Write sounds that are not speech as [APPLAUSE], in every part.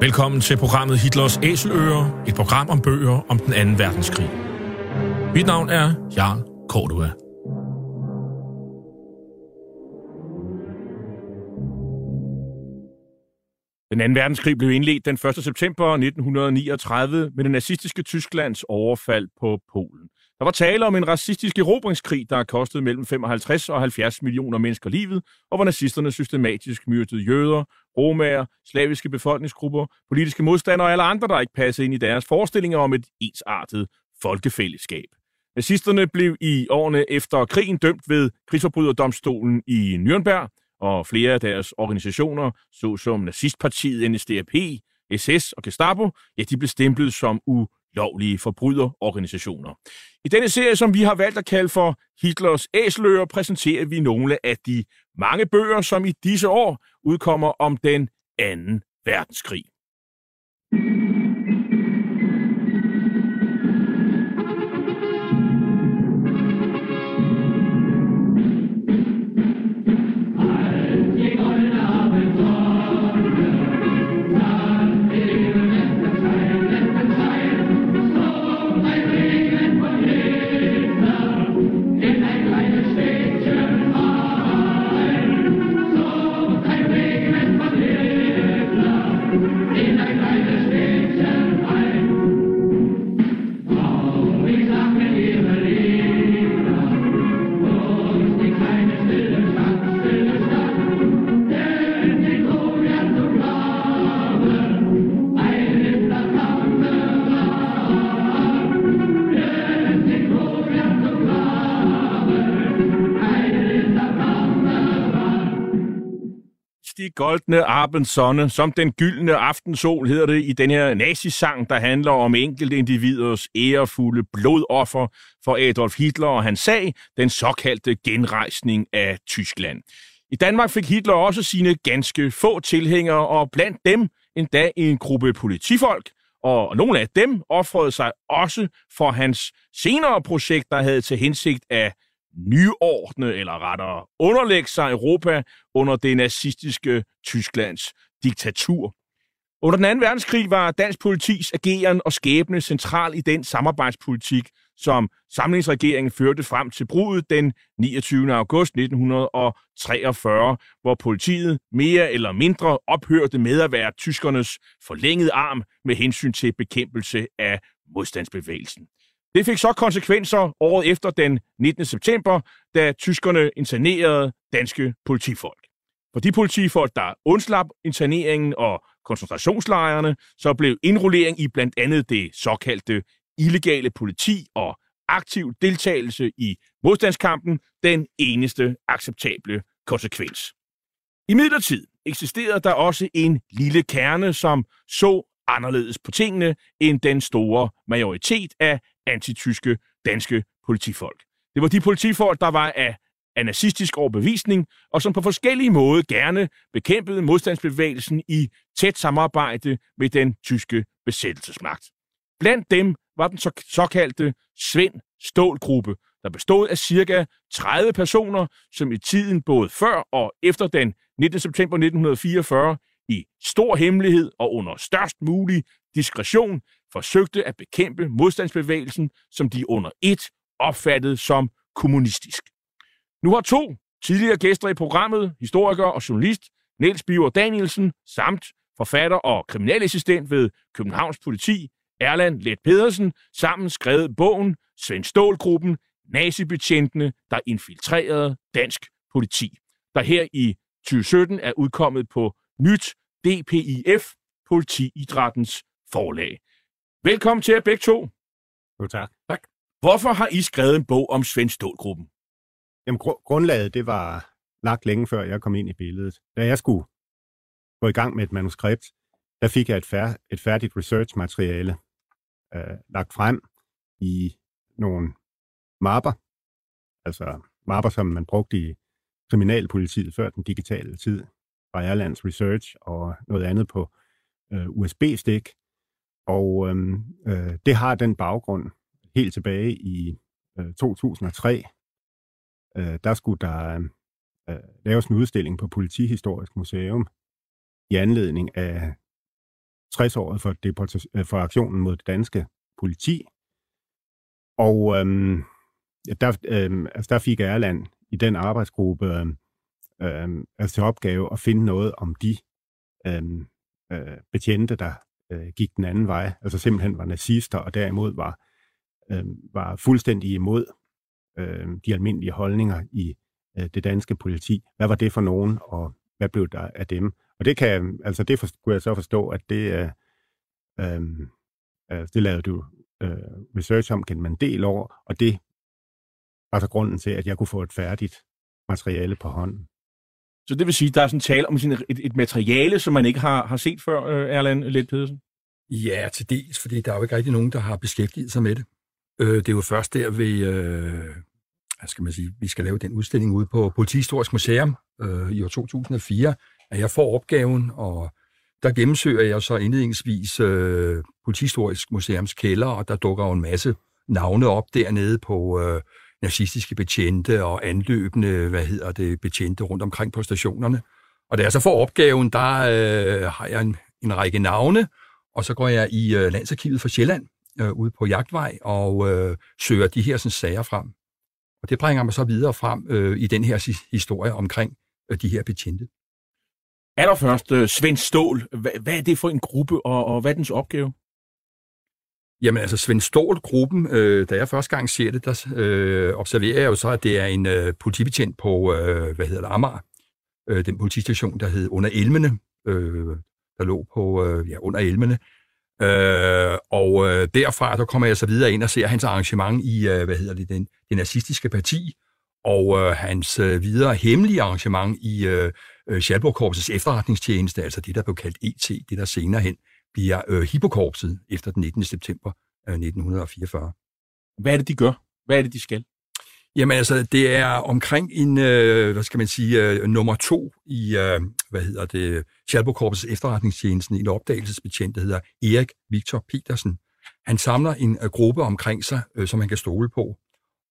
Velkommen til programmet Hitlers Æseløer, et program om bøger om den anden verdenskrig. Mit navn er Jarl Cordua. Den anden verdenskrig blev indledt den 1. september 1939 med det nazistiske Tysklands overfald på Polen. Der var tale om en racistisk erobringskrig, der har kostet mellem 55 og 70 millioner mennesker livet, og hvor nazisterne systematisk myrdede jøder, romager, slaviske befolkningsgrupper, politiske modstandere og alle andre, der ikke passede ind i deres forestillinger om et ensartet folkefællesskab. Nazisterne blev i årene efter krigen dømt ved krigsforbryderdomstolen i Nürnberg, og flere af deres organisationer, såsom nazistpartiet NSDAP, SS og Gestapo, ja, de blev stemplet som u lovlige forbryderorganisationer. I denne serie, som vi har valgt at kalde for Hitlers Æsler, præsenterer vi nogle af de mange bøger, som i disse år udkommer om den anden verdenskrig. Goldne Abendsonne, som den gyldne aftensol hedder det i den her nazisang, der handler om enkelte individers ærefulde blodoffer for Adolf Hitler og hans sag, den såkaldte genrejsning af Tyskland. I Danmark fik Hitler også sine ganske få tilhængere, og blandt dem endda en gruppe politifolk, og nogle af dem offrede sig også for hans senere projekt, der havde til hensigt at nyordne, eller rettere underlægge sig Europa under det nazistiske Tysklands diktatur. Under den anden verdenskrig var dansk politis ageren og skæbne central i den samarbejdspolitik, som samlingsregeringen førte frem til brudet den 29. august 1943, hvor politiet mere eller mindre ophørte med at være tyskernes forlængede arm med hensyn til bekæmpelse af modstandsbevægelsen. Det fik så konsekvenser året efter den 19. september, da tyskerne internerede danske politifolk. For de politifolk, der undslap interneringen og koncentrationslejrene, så blev indrullering i blandt andet det såkaldte illegale politi og aktiv deltagelse i modstandskampen den eneste acceptable konsekvens. I midlertid eksisterede der også en lille kerne, som så anderledes på tingene end den store majoritet af antityske danske politifolk. Det var de politifolk, der var af, af nazistisk overbevisning, og som på forskellige måder gerne bekæmpede modstandsbevægelsen i tæt samarbejde med den tyske besættelsesmagt. Blandt dem var den så, såkaldte Svend Stålgruppe, der bestod af cirka 30 personer, som i tiden både før og efter den 19. september 1944 i stor hemmelighed og under størst mulig diskretion forsøgte at bekæmpe modstandsbevægelsen, som de under et opfattede som kommunistisk. Nu har to tidligere gæster i programmet, historiker og journalist, Niels Biver Danielsen, samt forfatter og kriminalassistent ved Københavns Politi, Erland Let Pedersen, sammen skrevet bogen Svend Stålgruppen, nazibetjentene, der infiltrerede dansk politi, der her i 2017 er udkommet på Nyt DPIF, Politiidrættens forlag. Velkommen til jer begge to. Jo, tak. tak. Hvorfor har I skrevet en bog om Svend Stålgruppen? Jamen, gr- grundlaget, det var lagt længe før jeg kom ind i billedet. Da jeg skulle gå i gang med et manuskript, der fik jeg et, fær, et færdigt research-materiale øh, lagt frem i nogle mapper, altså mapper, som man brugte i kriminalpolitiet før den digitale tid, fra Erlands Research og noget andet på øh, USB-stik. Og øhm, øh, det har den baggrund helt tilbage i øh, 2003. Øh, der skulle der øh, laves en udstilling på Politihistorisk Museum i anledning af 60-året for, øh, for aktionen mod det danske politi. Og øhm, der, øhm, altså der fik Erland i den arbejdsgruppe øhm, øhm, altså til opgave at finde noget om de øhm, øh, betjente, der øh, gik den anden vej, altså simpelthen var nazister, og derimod var, øh, var fuldstændig imod øh, de almindelige holdninger i øh, det danske politi. Hvad var det for nogen, og hvad blev der af dem? Og det kan, altså det for, kunne jeg så forstå, at det, øh, øh, altså det lavede du øh, research om gennem en del år, og det var så grunden til, at jeg kunne få et færdigt materiale på hånden. Så det vil sige, at der er sådan tale om sådan et, et materiale, som man ikke har, har set før, øh, Erland Let Pedersen? Ja, til dels, fordi der er jo ikke rigtig nogen, der har beskæftiget sig med det. Øh, det er jo først der ved, øh, hvad skal man sige, vi skal lave den udstilling ude på Politihistorisk Museum øh, i år 2004, at jeg får opgaven, og der gennemsøger jeg så indledningsvis øh, Politihistorisk Museums kælder, og der dukker jo en masse navne op dernede på øh, nazistiske betjente og anløbende, hvad hedder det, betjente rundt omkring på stationerne. Og da jeg så får opgaven, der øh, har jeg en, en række navne, og så går jeg i øh, Landsarkivet for Sjælland, øh, ude på Jagtvej, og øh, søger de her sådan, sager frem. Og det bringer mig så videre frem øh, i den her historie omkring øh, de her betjente. Allerførst, øh, Svend Stål. Hvad, hvad er det for en gruppe, og, og hvad er dens opgave? Jamen altså, Svend Stål-gruppen, øh, da jeg første gang ser det, der øh, observerer jeg jo så, at det er en øh, politibetjent på, øh, hvad hedder det, Amager. Øh, den politistation, der hed Under Elmene, øh, der lå på, øh, ja, Under Elmene. Øh, og øh, derfra, der kommer jeg så videre ind og ser hans arrangement i, øh, hvad hedder det, den, den nazistiske parti, og øh, hans øh, videre hemmelige arrangement i øh, øh, Schalburg-korpsets efterretningstjeneste, altså det, der blev kaldt ET, det der senere hen bliver øh, Hippokorpset efter den 19. september øh, 1944. Hvad er det, de gør? Hvad er det, de skal? Jamen altså, det er omkring en, øh, hvad skal man sige, øh, nummer to i, øh, hvad hedder det, Schalburg-korpsets efterretningstjeneste, en opdagelsesbetjent, der hedder Erik Victor Petersen. Han samler en øh, gruppe omkring sig, øh, som han kan stole på,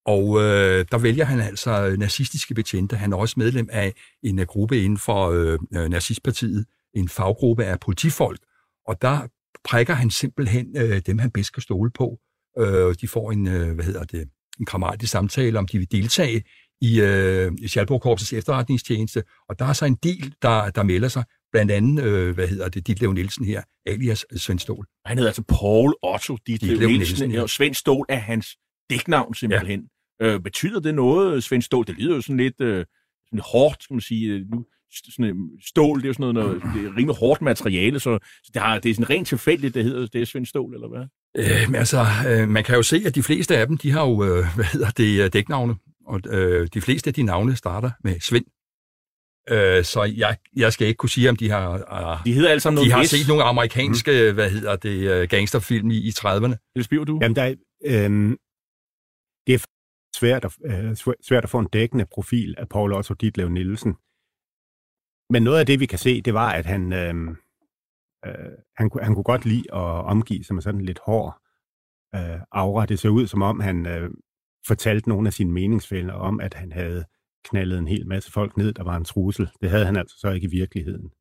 og øh, der vælger han altså nazistiske betjente. Han er også medlem af en gruppe inden for øh, nazistpartiet, en faggruppe af politifolk. Og der prikker han simpelthen øh, dem, han bedst kan stole på. Øh, de får en, øh, hvad hedder det, en kameratisk samtale, om de vil deltage i øh, Schalburg-korpsets efterretningstjeneste. Og der er så en del, der, der melder sig. Blandt andet, øh, hvad hedder det, Ditlev Nielsen her, alias Svend Stål. Han hedder altså Paul Otto Ditlev, Ditlev Nielsen, Nielsen ja. og Svend Stål er hans dæknavn simpelthen. Ja. Øh, betyder det noget, Svend Stål? Det lyder jo sådan lidt, øh, sådan lidt hårdt, skal man sige. Nu sådan, stål, det er jo sådan noget, noget [CLEARS THROAT] det er rimelig hårdt materiale, så, det, har, det er sådan rent tilfældigt, det hedder det er Svend Stål, eller hvad? Øh, altså, øh, man kan jo se, at de fleste af dem, de har jo, øh, [LAUGHS] hvad hedder det, øh, dæknavne, og øh, de fleste af de navne starter med Svend. Øh, så jeg, jeg skal ikke kunne sige, om de har, uh, de hedder altså de har set nogle amerikanske, mm. hvad hedder det, uh, gangsterfilm i, i 30'erne. Det spiver du? Jamen, der er, øh, det er svært at, øh, svært at få en dækkende profil af Paul Otto Ditlev Nielsen. Men noget af det, vi kan se, det var, at han, øh, øh, han, han kunne godt lide at omgive sig med sådan lidt hård øh, aura. Det ser ud, som om han øh, fortalte nogle af sine meningsfælder om, at han havde knaldet en hel masse folk ned, der var en trussel. Det havde han altså så ikke i virkeligheden.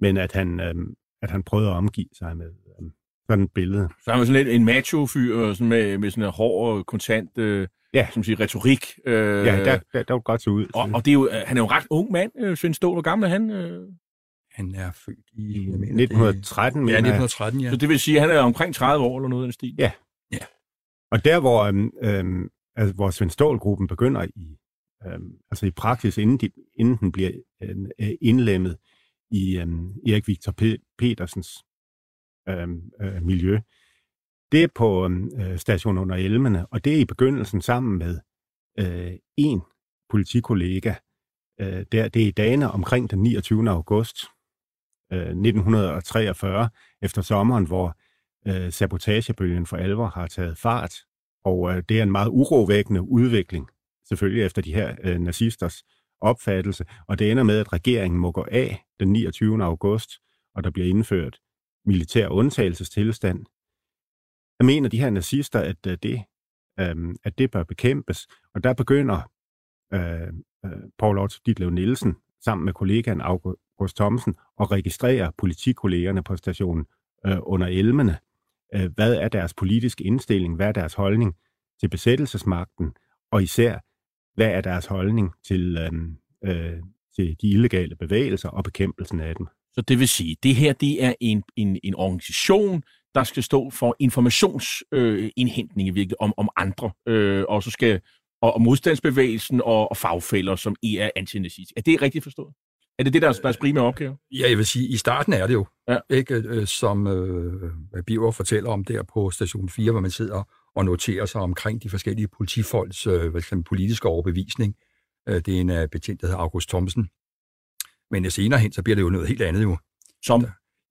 Men at han, øh, at han prøvede at omgive sig med øh, sådan et billede. Så han var sådan lidt en macho-fyr sådan med, med sådan en hård, kontant øh, ja. som siger, retorik. Øh, ja, der, der, der var godt så ud. Og, og det er jo, han er jo en ret ung mand, øh, Svend Stål. Hvor gammel er han? Øh? Han er født i... Jeg mener, 1913, det, Ja, 1913, ja. Så det vil sige, at han er omkring 30 år eller noget af den stil? Ja. ja. Og der, hvor, øhm, øhm, altså, hvor Svend Stål-gruppen begynder i, øhm, altså i praksis, inden, de, inden den bliver øhm, indlemmet i øhm, Erik Victor P- Petersens øhm, øh, miljø, det er på øh, station under Elmene, og det er i begyndelsen sammen med øh, en politikollega. Øh, der, det er i dagene omkring den 29. august øh, 1943, efter sommeren, hvor øh, sabotagebølgen for alvor har taget fart. Og øh, det er en meget urovækkende udvikling, selvfølgelig efter de her øh, nazisters opfattelse, og det ender med, at regeringen må gå af den 29. august, og der bliver indført militær undtagelsestilstand. Der mener de her nazister, at øh, det, øh, at det bør bekæmpes, og der begynder øh, øh, Paul Otto Ditlev Nielsen sammen med kollegaen August Thomsen at registrere politikollegerne på stationen øh, under elmene. Øh, hvad er deres politiske indstilling? Hvad er deres holdning til besættelsesmagten? Og især, hvad er deres holdning til, øh, øh, til de illegale bevægelser og bekæmpelsen af dem? Så det vil sige, det her det er en, en, en organisation, der skal stå for informationsindhentning øh, i virkeligheden om, om andre, øh, og så skal og, og modstandsbevægelsen og, og fagfælder, som I er antinazist. Er det rigtigt forstået? Er det det, der er deres primære opgave? Ja, jeg vil sige, i starten er det jo, ja. ikke, øh, som øh, Biver fortæller om der på station 4, hvor man sidder og noterer sig omkring de forskellige politifolks øh, hvad skal man, politiske overbevisning. Øh, det er en betjent, der hedder August Thomsen. Men senere hen, så bliver det jo noget helt andet jo. Som?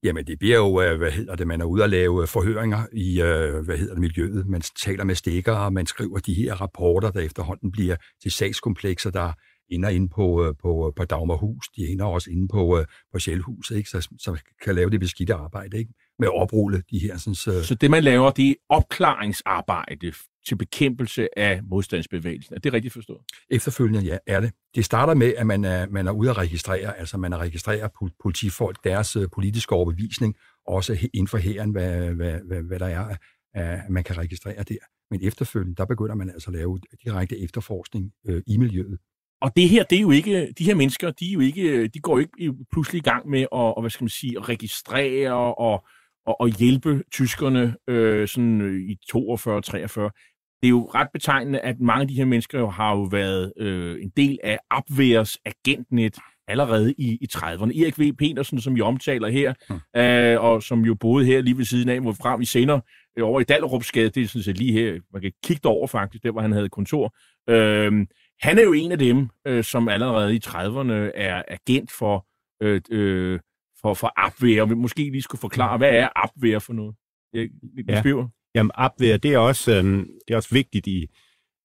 Jamen, det bliver jo, øh, hvad hedder det, man er ude at lave øh, forhøringer i, øh, hvad hedder det, miljøet. Man taler med stikker, og man skriver de her rapporter, der efterhånden bliver til sagskomplekser, der ender inde på, på, på Dagmarhus. De ender også inde på, på Sjælhuset, ikke? Så, så kan lave det beskidte arbejde, ikke? Med at oprulle de her. Sådan, så... så det, man laver, det er opklaringsarbejde til bekæmpelse af modstandsbevægelsen. Er det rigtigt forstået? Efterfølgende, ja, er det. Det starter med, at man er, man er ude at registrere, altså man er registrerer politifolk, deres uh, politiske overbevisning, også inden for hæren, hvad, hvad, hvad, hvad der er, at man kan registrere der. Men efterfølgende, der begynder man altså at lave direkte efterforskning uh, i miljøet. Og det her, det er jo ikke, de her mennesker, de, er jo ikke, de går jo ikke pludselig i gang med at, og, hvad skal man sige, at registrere og, og, og hjælpe tyskerne øh, sådan øh, i 42-43 det er jo ret betegnende, at mange af de her mennesker jo har jo været øh, en del af Abwehrs agentnet allerede i, i 30'erne. Erik V. Petersen, som vi omtaler her, mm. øh, og som jo boede her lige ved siden af, hvor frem vi sender øh, over i Dallerupsgade, det er sådan set lige her, man kan kigge over faktisk, der hvor han havde kontor. Øh, han er jo en af dem, øh, som allerede i 30'erne er agent for, øh, øh, for, for Abwehr, og vi måske lige skulle forklare, hvad er Abwehr for noget? Jeg, jeg ja. Jamen, opvær, det er også, øh, det er også vigtigt i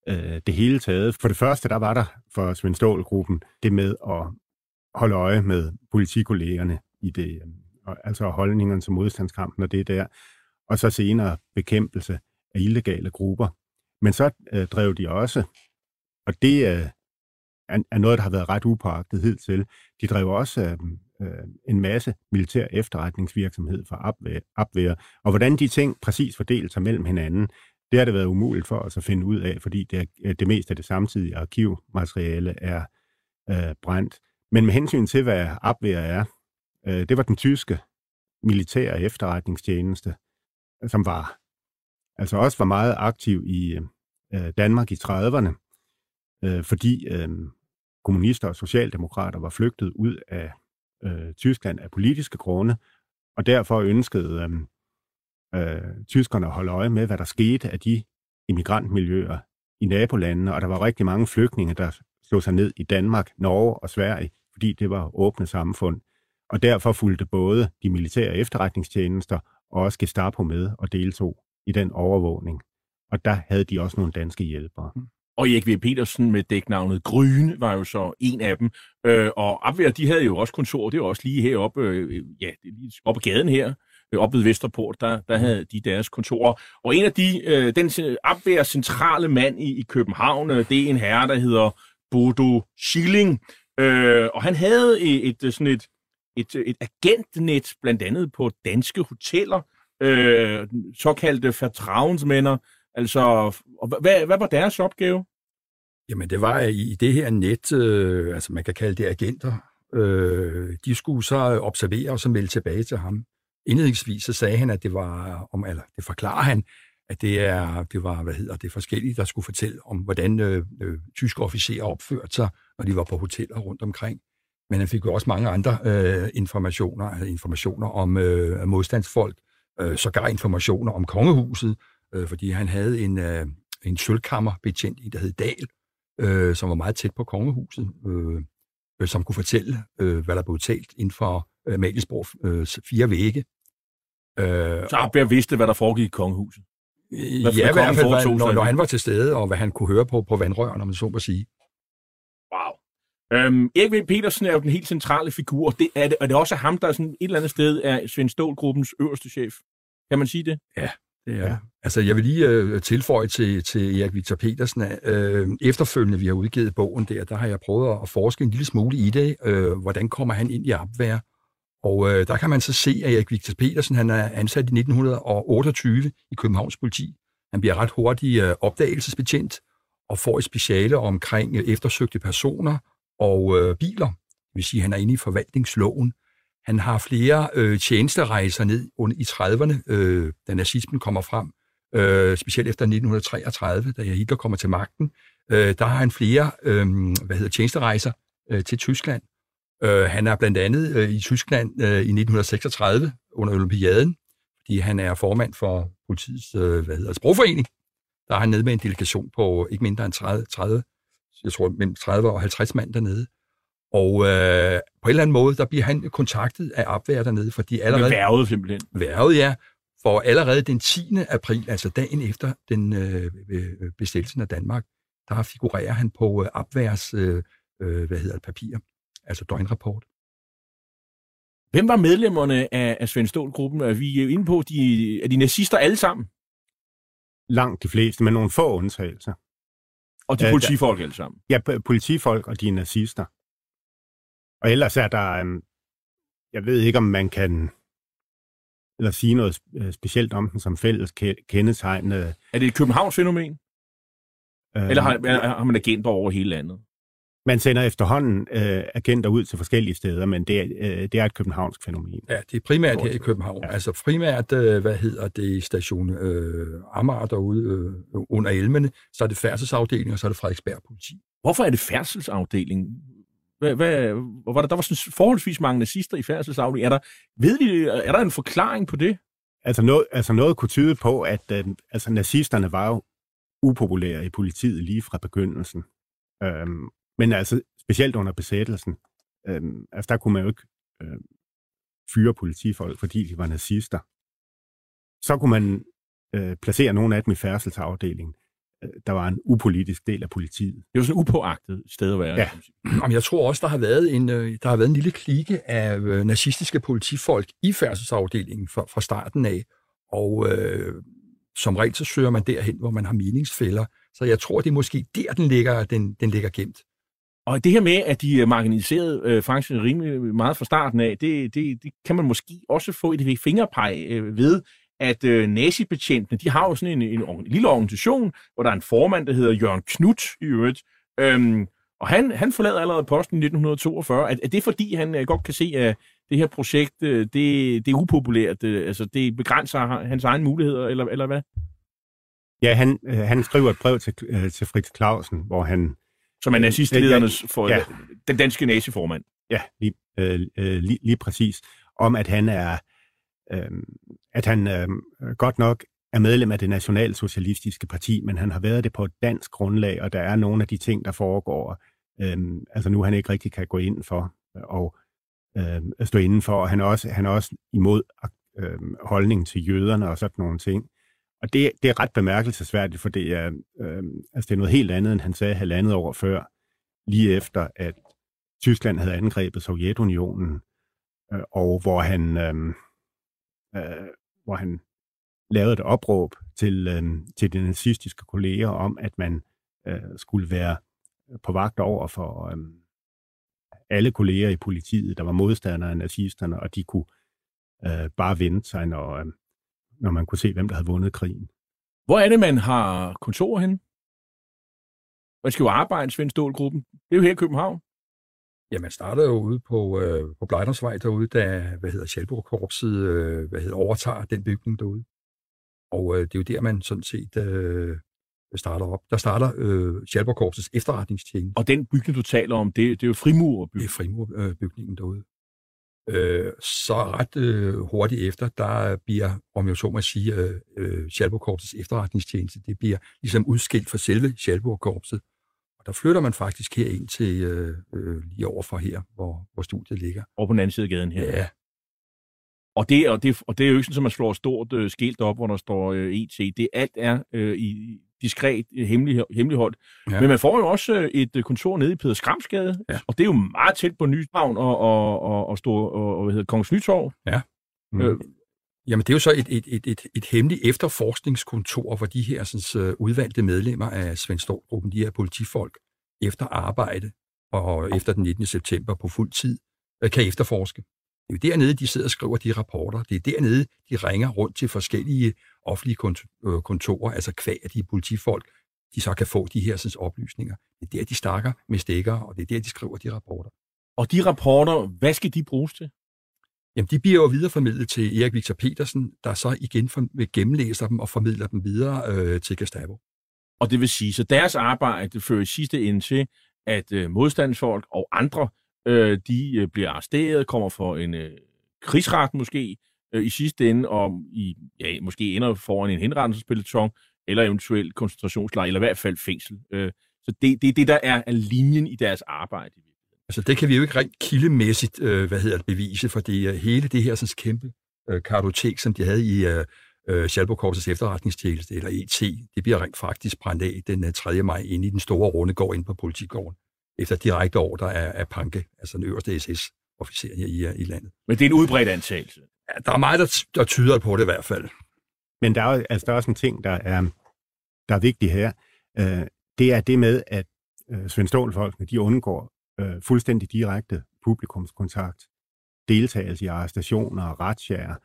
øh, det hele taget. For det første, der var der for Svend Stål-gruppen det med at holde øje med politikollegerne i det, øh, altså holdningerne til modstandskampen og det der, og så senere bekæmpelse af illegale grupper. Men så øh, drev de også, og det øh, er noget, der har været ret upåagtet hidtil, de drev også øh, øh, en masse militær efterretningsvirksomhed for Abwehr. Øh, og hvordan de ting præcis fordeler sig mellem hinanden, det har det været umuligt for os at finde ud af, fordi det, er, øh, det meste af det samtidige arkivmateriale er øh, brændt. Men med hensyn til, hvad Abwehr er, øh, det var den tyske militære efterretningstjeneste, som var altså også var meget aktiv i øh, Danmark i 30'erne, øh, fordi øh, kommunister og socialdemokrater var flygtet ud af øh, Tyskland af politiske grunde, og derfor ønskede øh, øh, tyskerne at holde øje med, hvad der skete af de immigrantmiljøer i nabolandene, og der var rigtig mange flygtninge, der slog sig ned i Danmark, Norge og Sverige, fordi det var åbne samfund. Og derfor fulgte både de militære efterretningstjenester og også Gestapo med og deltog i den overvågning. Og der havde de også nogle danske hjælpere. Mm. Og Erik V. Petersen med dæknavnet Gryne var jo så en af dem. Øh, og Abwehr, de havde jo også kontor, det var også lige heroppe, øh, ja, lige op ad gaden her, øh, oppe ved Vesterport, der, der havde de deres kontorer. Og en af de, øh, den Abwehr centrale mand i, i København, øh, det er en herre, der hedder Bodo Schilling. Øh, og han havde øh, et, et, sådan et, et, øh, et agentnet, blandt andet på danske hoteller, øh, såkaldte vertrauensmænder, Altså, hvad, hvad var deres opgave? Jamen, det var øh, i det her net, øh, altså man kan kalde det agenter, øh, de skulle så øh, observere og så melde tilbage til ham. Indledningsvis så sagde han, at det var, om, eller det forklarer han, at det, er, det var, hvad hedder det, forskellige, der skulle fortælle om, hvordan øh, øh, tyske officerer opførte sig, når de var på hoteller rundt omkring. Men han fik jo også mange andre øh, informationer, altså informationer om øh, modstandsfolk, øh, sågar informationer om kongehuset, øh, fordi han havde en, øh, en sølvkammerbetjent, der hed Dal, øh, som var meget tæt på kongehuset, øh, øh, som kunne fortælle, øh, hvad der blev talt inden for øh, Maliesborg øh, fire vægge. Øh, så Abberg vidste, hvad der foregik i kongehuset? Hvad, ja, i hvert fald, hvad, når, når han var til stede, og hvad han kunne høre på, på vandrørene, når man så må sige. Wow. Øhm, Erik V. Petersen er jo den helt centrale figur. Det, er, det, er det også ham, der sådan et eller andet sted er Svend Stål-gruppens øverste chef? Kan man sige det? Ja, det er ja. Altså, jeg vil lige øh, tilføje til, til Erik Victor Petersen, at øh, efterfølgende, vi har udgivet bogen der, der har jeg prøvet at forske en lille smule i det. Øh, hvordan kommer han ind i opvær? Og øh, der kan man så se, at Erik Victor Petersen, han er ansat i 1928 i Københavns politi. Han bliver ret hurtigt øh, opdagelsesbetjent og får et speciale omkring øh, eftersøgte personer og øh, biler. Det vil sige, at han er inde i forvaltningsloven. Han har flere øh, tjenesterejser ned under, i 30'erne, øh, da nazismen kommer frem, øh, specielt efter 1933, da Hitler kommer til magten. Øh, der har han flere øh, hvad hedder, tjenesterejser øh, til Tyskland. Øh, han er blandt andet øh, i Tyskland øh, i 1936 under Olympiaden, fordi han er formand for politiets øh, hvad hedder, sprogforening. Der er han nede med en delegation på ikke mindre end 30, 30 jeg tror mellem 30 og 50 mand dernede. Og øh, på en eller anden måde, der bliver han kontaktet af opvær dernede, fordi allerede... værvet simpelthen. Værvet, ja. For allerede den 10. april, altså dagen efter den øh, bestilelsen af Danmark, der figurerer han på øh, opværs, øh, øh, hvad hedder det, papir, altså døgnrapport. Hvem var medlemmerne af, af Svend Stål-gruppen? Er vi inde på, de, er de nazister alle sammen? Langt de fleste, med nogle få undtagelser. Og de politifolk alle sammen? Ja, politifolk og de nazister. Og ellers er der, øhm, jeg ved ikke, om man kan eller sige noget øh, specielt om den som fælles kendetegn. Er det et Københavns fænomen? Øh, eller har, har man agenter over hele landet? Man sender efterhånden øh, agenter ud til forskellige steder, men det er, øh, det er et københavnsk fænomen. Ja, det er primært her i København. Ja. Altså primært, øh, hvad hedder det, station øh, Amager derude øh, under Elmene, så er det færdselsafdeling, og så er det Frederiksberg politi. Hvorfor er det færdselsafdeling? Hvad, hvad, var der, der var sådan forholdsvis mange nazister i færdselsafdelingen. Er der, ved de, er der en forklaring på det? Altså noget, altså noget kunne tyde på, at øh, altså nazisterne var jo upopulære i politiet lige fra begyndelsen. Øhm, men altså specielt under besættelsen, øhm, altså der kunne man jo ikke øh, fyre politifolk, fordi de var nazister. Så kunne man øh, placere nogle af dem i færdselsafdelingen. Der var en upolitisk del af politiet. Det var sådan et upåagtet sted at være. Ja. Jamen, [CLEARS THROAT] jeg tror også, der har været en, øh, der har været en lille klike af øh, nazistiske politifolk i færdselsafdelingen fra, fra starten af, og øh, som regel så søger man derhen, hvor man har meningsfælder. Så jeg tror, det er måske der, den ligger, den, den ligger gemt. Og det her med, at de er marginaliseret øh, faktisk rimelig meget fra starten af, det, det, det kan man måske også få et fingerpeg øh, ved, at øh, nazibetjentene, de har jo sådan en, en, en lille organisation, hvor der er en formand, der hedder Jørgen Knut i øvrigt. Øhm, og han, han forlader allerede posten i 1942. Er, er det fordi, han øh, godt kan se, at det her projekt, øh, det, det er upopulært, øh, altså det begrænser hans egne muligheder, eller, eller hvad? Ja, han, øh, han skriver et brev til, øh, til Fritz Clausen, hvor han som er nazistledernes for ja. den danske naziformand. Ja, lige, øh, øh, lige, lige præcis. Om at han er, øh, at han øh, godt nok er medlem af det nationalsocialistiske parti, men han har været det på et dansk grundlag, og der er nogle af de ting, der foregår, øh, altså nu han ikke rigtig kan gå ind for øh, og øh, stå inden for, og han er også, han er også imod øh, holdningen til jøderne og sådan nogle ting. Og det, det er ret bemærkelsesværdigt, for det er, øh, altså det er noget helt andet, end han sagde halvandet år før, lige efter, at Tyskland havde angrebet Sovjetunionen, øh, og hvor han, øh, øh, hvor han lavede et opråb til, øh, til de nazistiske kolleger om, at man øh, skulle være på vagt over for øh, alle kolleger i politiet, der var modstandere af nazisterne, og de kunne øh, bare vente sig, når, øh, når man kunne se, hvem der havde vundet krigen. Hvor er det, man har kontor henne? Hvor skal jo arbejde, Svend Stålgruppen. Det er jo her i København. Ja, man starter jo ude på, øh, på Blejdersvej derude, da hvad hedder Sjælborg-korpset øh, hvad hedder, overtager den bygning derude. Og øh, det er jo der, man sådan set øh, starter op. Der starter øh, Sjælborg-korpsets efterretningstjeneste. Og den bygning, du taler om, det, det er jo frimurbygningen? Det er frimurbygningen derude. Øh, så ret øh, hurtigt efter, der bliver, om jeg så må sige, øh, øh Schalburg-korpsets efterretningstjeneste, det bliver ligesom udskilt fra selve Schalburg-korpset. Og der flytter man faktisk her ind til øh, øh, lige overfor her, hvor, hvor studiet ligger. Over på den anden side af gaden her? Ja, Og det, og, det, og det er jo ikke sådan, at man slår stort øh, skilt op, hvor der står øh, ET. Det alt er øh, i diskret øh, hemmelig, hemmeligholdt. Ja. Men man får jo også øh, et kontor nede i Peder Skramsgade, ja. og det er jo meget tæt på Nyshavn og, og, og, og, stå, og, og hvad hedder, Kongens Nytorv. Ja. Mm. Øh, Jamen, det er jo så et, et, et, et, et hemmeligt efterforskningskontor, hvor de her sådan, udvalgte medlemmer af Svend gruppen de her politifolk, efter arbejde og efter den 19. september på fuld tid, uh, kan efterforske. Det er jo dernede, de sidder og skriver de rapporter. Det er dernede, de ringer rundt til forskellige offentlige øh, kontorer, altså kvæg af de politifolk, de så kan få de her sådan, oplysninger. Det er der, de snakker med stikker, og det er der, de skriver de rapporter. Og de rapporter, hvad skal de bruges til? Jamen, de bliver jo videreformidlet til Erik Victor Petersen, der så igen vil gennemlæser dem og formidler dem videre øh, til Gestapo. Og det vil sige, så deres arbejde fører i sidste ende til, at øh, modstandsfolk og andre, øh, de øh, bliver arresteret, kommer for en øh, krigsret måske øh, i sidste ende, og i, ja, måske ender foran en henrettelsespeloton, eller eventuelt koncentrationslejr, eller i hvert fald fængsel. Øh, så det, det er det, der er linjen i deres arbejde. Altså, det kan vi jo ikke rent kildemæssigt, øh, hvad hedder det, bevise, for det er hele det her sådan, kæmpe øh, kartotek, som de havde i øh, øh Schalburg efterretningstjeneste, eller ET, det bliver rent faktisk brændt af den 3. Øh, maj inde i den store runde går ind på politigården, efter direkte ordre af, af Panke, altså den øverste SS-officer her i, øh, i landet. Men det er en udbredt antagelse? Ja, der er meget, der, der tyder på det i hvert fald. Men der er, altså, der er også en ting, der er, der er vigtig her. Øh, det er det med, at øh, Svend Stål-folkene, de undgår øh, fuldstændig direkte publikumskontakt, deltagelse i arrestationer og retsjager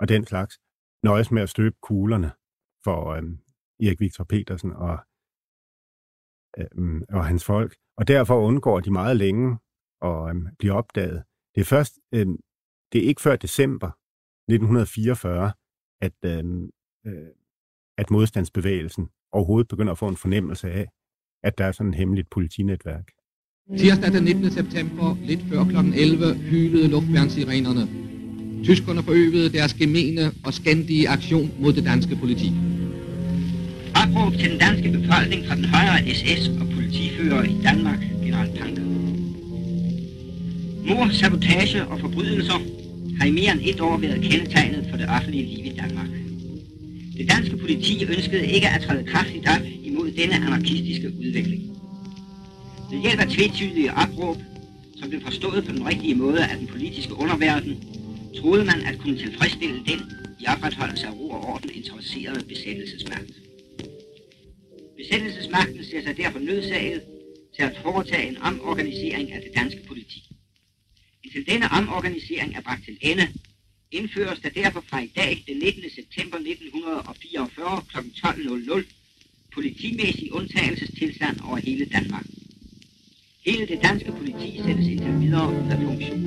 og den slags, nøjes med at støbe kuglerne for øh, Erik Victor Petersen og, øh, og hans folk. Og derfor undgår de meget længe at øh, blive opdaget. Det er først, øh, det er ikke før december 1944, at, øh, øh, at modstandsbevægelsen overhovedet begynder at få en fornemmelse af, at der er sådan et hemmeligt politinetværk. Tirsdag den 19. september, lidt før kl. 11, hylede luftværnsirenerne. Tyskerne forøvede deres gemene og skændige aktion mod det danske politi. Opråb til den danske befolkning fra den højere SS og politifører i Danmark, general Panke. Mor, sabotage og forbrydelser har i mere end et år været kendetegnet for det offentlige liv i Danmark. Det danske politi ønskede ikke at træde kraftigt op imod denne anarkistiske udvikling. Ved hjælp af tvetydige opråb, som blev forstået på den rigtige måde af den politiske underverden, troede man at kunne tilfredsstille den i opretholdelse af ro og orden interesserede besættelsesmagt. Besættelsesmagten ser sig derfor nødsaget til at foretage en omorganisering af det danske politi. Indtil denne omorganisering er bragt til ende, indføres der derfor fra i dag, den 19. september 1944 kl. 12.00, politimæssig undtagelsestilstand over hele Danmark. Hele det danske politi sættes indtil videre ud af funktion.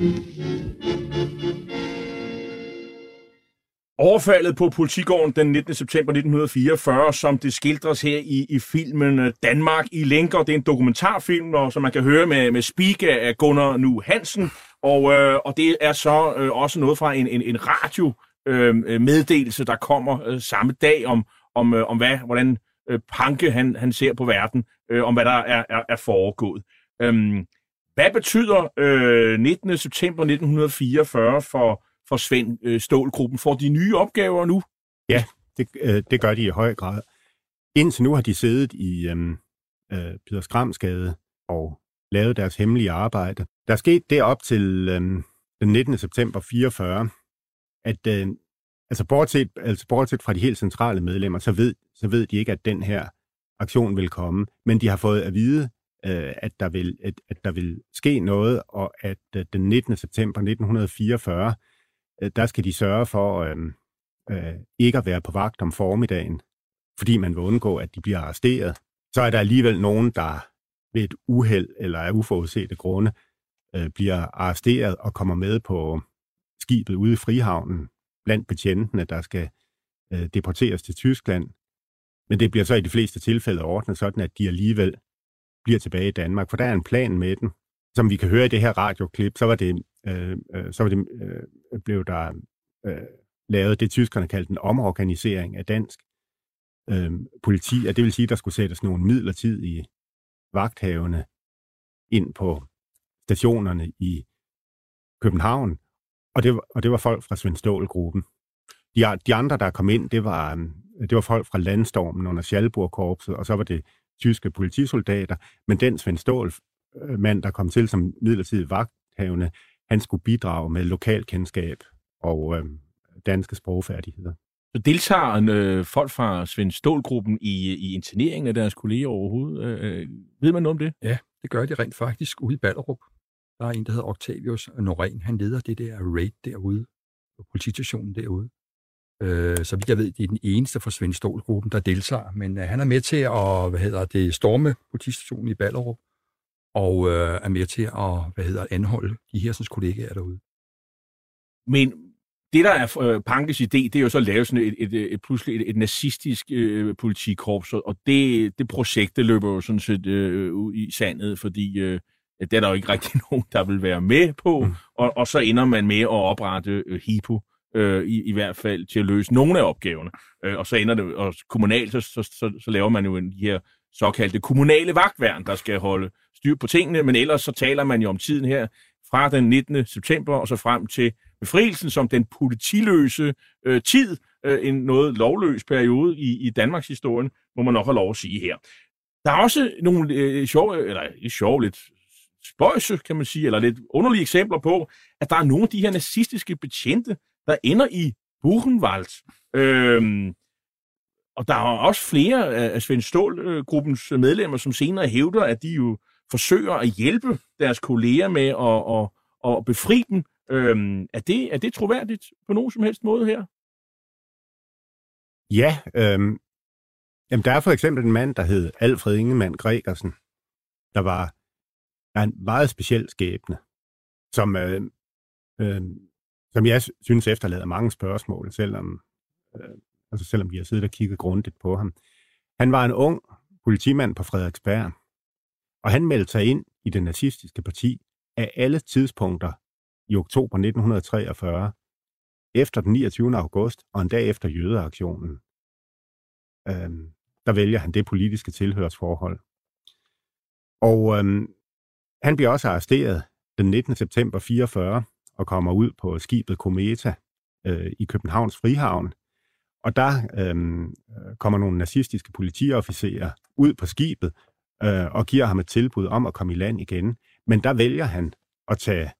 Overfaldet på politigården den 19. september 1944, som det skildres her i, i filmen øh, Danmark i lænker. Det er en dokumentarfilm, og, som man kan høre med, med speak af Gunnar Nu Hansen. Og, øh, og det er så øh, også noget fra en, en, en radio øh, øh, meddelelse, der kommer øh, samme dag om, om, øh, om hvad, hvordan øh, Panke han, han ser på verden, øh, om hvad der er, er, er foregået. Øhm, hvad betyder øh, 19. september 1944 for, for Svend øh, Stålgruppen? Får de nye opgaver nu? Ja, det, øh, det gør de i høj grad. Indtil nu har de siddet i øh, øh, Peter Skramsgade og lavet deres hemmelige arbejde. Der skete det op til øh, den 19. september 44, at øh, altså, bortset, altså bortset fra de helt centrale medlemmer, så ved, så ved de ikke, at den her aktion vil komme. Men de har fået at vide, øh, at, der vil, at, at der vil ske noget, og at øh, den 19. september 1944, øh, der skal de sørge for øh, øh, ikke at være på vagt om formiddagen, fordi man vil undgå, at de bliver arresteret. Så er der alligevel nogen, der ved et uheld eller af uforudsete grunde øh, bliver arresteret og kommer med på skibet ude i Frihavnen blandt betjentene, der skal øh, deporteres til Tyskland. Men det bliver så i de fleste tilfælde ordnet sådan, at de alligevel bliver tilbage i Danmark, for der er en plan med den. Som vi kan høre i det her radioklip, så var det, øh, øh så var det øh, blev der øh, lavet det, tyskerne kaldte en omorganisering af dansk øh, politi, og det vil sige, at der skulle sættes nogle midlertidige vagthavende ind på stationerne i København, og, det, og det var folk fra Svend gruppen De, de andre, der kom ind, det var, øh, det var folk fra Landstormen under Schalburg-korpset, og så var det tyske politisoldater. Men den Svend Ståhl-mand, der kom til som midlertidig vagthavende, han skulle bidrage med lokalkendskab og øh, danske sprogfærdigheder. Så deltager øh, folk fra Svend Stål-gruppen i, i interneringen af deres kolleger overhovedet? Øh, ved man noget om det? Det gør de rent faktisk ude i Ballerup. Der er en, der hedder Octavius Norén. Han leder det der raid derude, på politistationen derude. Øh, så vidt jeg ved, det er den eneste fra Svend Stål-gruppen, der deltager. Men øh, han er med til at hvad hedder det, storme politistationen i Ballerup, og øh, er med til at hvad hedder, anholde de hersens kollegaer derude. Men det, der er øh, Pankes idé, det er jo så at lave sådan et, et, et, et pludselig et, et nazistisk øh, politikorps, og det, det projekt, det løber jo sådan set øh, ud i sandet, fordi øh, det er der jo ikke rigtig [LAUGHS] nogen, der vil være med på, mm. og, og så ender man med at oprette øh, HIPO, øh, i, i hvert fald til at løse nogle af opgaverne. Øh, og så ender det, og kommunalt, så, så, så, så laver man jo en, de her såkaldte kommunale vagtværn, der skal holde styr på tingene, men ellers så taler man jo om tiden her fra den 19. september og så frem til befrielsen som den politiløse øh, tid, øh, en noget lovløs periode i, i Danmarks historien, må man nok have lov at sige her. Der er også nogle øh, sjove, eller ikke sjove, lidt spøjse, kan man sige, eller lidt underlige eksempler på, at der er nogle af de her nazistiske betjente, der ender i Buchenwald. Øhm, og der er også flere af Svend Stål-gruppens øh, medlemmer, som senere hævder, at de jo forsøger at hjælpe deres kolleger med at, at, at befri dem. Øhm, er, det, er det troværdigt på nogen som helst måde her? Ja, øhm, jamen der er for eksempel en mand, der hed Alfred Ingemann Gregersen, der var der er en meget speciel skæbne, som, øh, øh, som jeg synes efterlader mange spørgsmål, selvom, øh, altså selvom vi har siddet og kigget grundigt på ham. Han var en ung politimand på Frederiksberg, og han meldte sig ind i det nazistiske parti af alle tidspunkter i oktober 1943, efter den 29. august og en dag efter jødeaktionen. Øhm, der vælger han det politiske tilhørsforhold. Og øhm, han bliver også arresteret den 19. september 44 og kommer ud på skibet Kometa øh, i Københavns Frihavn. Og der øh, kommer nogle nazistiske politiofficerer ud på skibet øh, og giver ham et tilbud om at komme i land igen. Men der vælger han at tage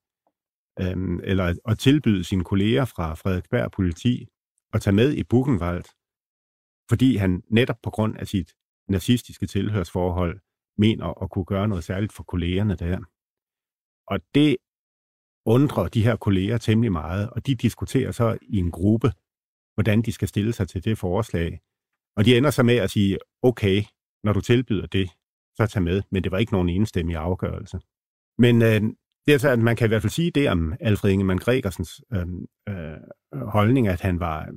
øh, eller at tilbyde sine kolleger fra Frederiksberg politi at tage med i Buchenwald, fordi han netop på grund af sit nazistiske tilhørsforhold mener at kunne gøre noget særligt for kollegerne der. Og det undrer de her kolleger temmelig meget, og de diskuterer så i en gruppe, hvordan de skal stille sig til det forslag. Og de ender så med at sige, okay, når du tilbyder det, så tag med, men det var ikke nogen enstemmig afgørelse. Men øh, det er så, at man kan i hvert fald sige det om Alfred Ingemann Gregersens øh, øh, holdning, at han var,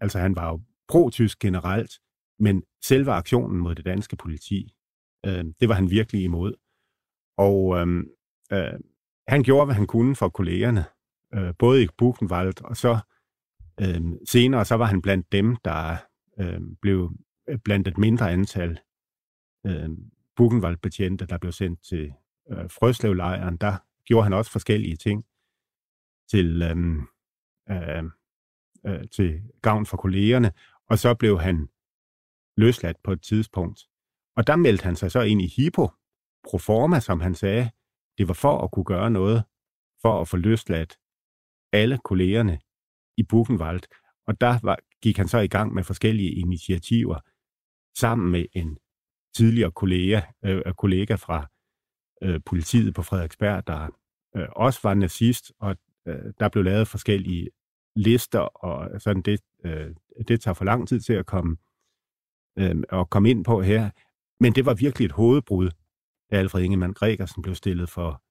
altså han var jo pro-tysk generelt, men selve aktionen mod det danske politi, øh, det var han virkelig imod. Og øh, øh, han gjorde, hvad han kunne for kollegerne, øh, både i Buchenwald, og så øh, senere, så var han blandt dem, der øh, blev øh, blandt et mindre antal øh, Buchenwald-betjente, der blev sendt til øh, Frøslevlejren, der gjorde han også forskellige ting til, øh, øh, øh, til gavn for kollegerne, og så blev han løsladt på et tidspunkt. Og der meldte han sig så ind i HIPO, proforma, som han sagde. Det var for at kunne gøre noget, for at få løsladt alle kollegerne i Buchenwald. Og der var, gik han så i gang med forskellige initiativer sammen med en tidligere kollega, øh, øh, kollega fra øh, politiet på Frederiksberg, der øh, også var nazist, og øh, der blev lavet forskellige lister, og sådan det, øh, det tager for lang tid til at komme, øh, at komme ind på her. Men det var virkelig et hovedbrud, da Alfred Ingemann Gregersen blev stillet for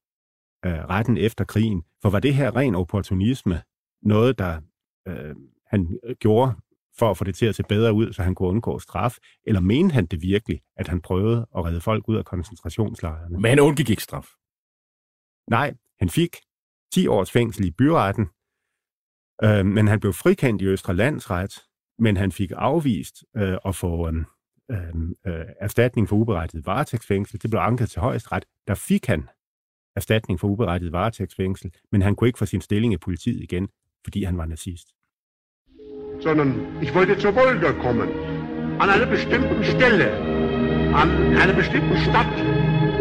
øh, retten efter krigen. For var det her ren opportunisme, noget, der øh, han gjorde for at få det til at se bedre ud, så han kunne undgå straf? Eller mente han det virkelig, at han prøvede at redde folk ud af koncentrationslejrene? Men han undgik ikke straf. Nej, han fik 10 års fængsel i byretten, øh, men han blev frikendt i Østre Landsret, men han fik afvist øh, at få øh, øh, erstatning for uberettiget varetægtsfængsel. Det blev anket til højesteret. Der fik han erstatning for uberettiget varetægtsfængsel, men han kunne ikke få sin stilling i politiet igen, fordi han var nazist. Sondern ich wollte zur Wolga kommen, an einer bestimmten Stelle, an einer bestimmten Stadt.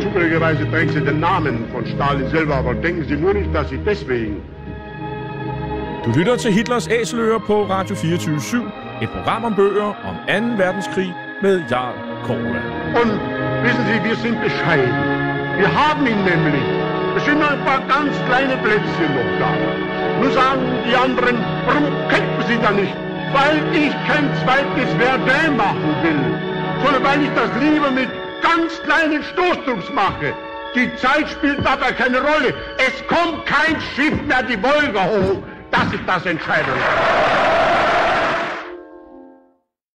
Zufälligerweise trägt sie den Namen von Stalin selber, aber denken Sie nur nicht, dass sie deswegen Du lytter til Hitlers Æseløer på Radio 24 et program om bøger om 2. verdenskrig Jarl Korva. Und wissen Sie, wir sind bescheiden. Wir haben ihn nämlich. Es sind nur ein paar ganz kleine Plätzchen noch da. Nun sagen die anderen, warum kämpfen Sie da nicht? Weil ich kein zweites Verdun machen will, sondern weil ich das lieber mit ganz kleinen Stoßdrucks mache. Die Zeit spielt dabei keine Rolle. Es kommt kein Schiff mehr die Wolga hoch. Das ist das Entscheidende.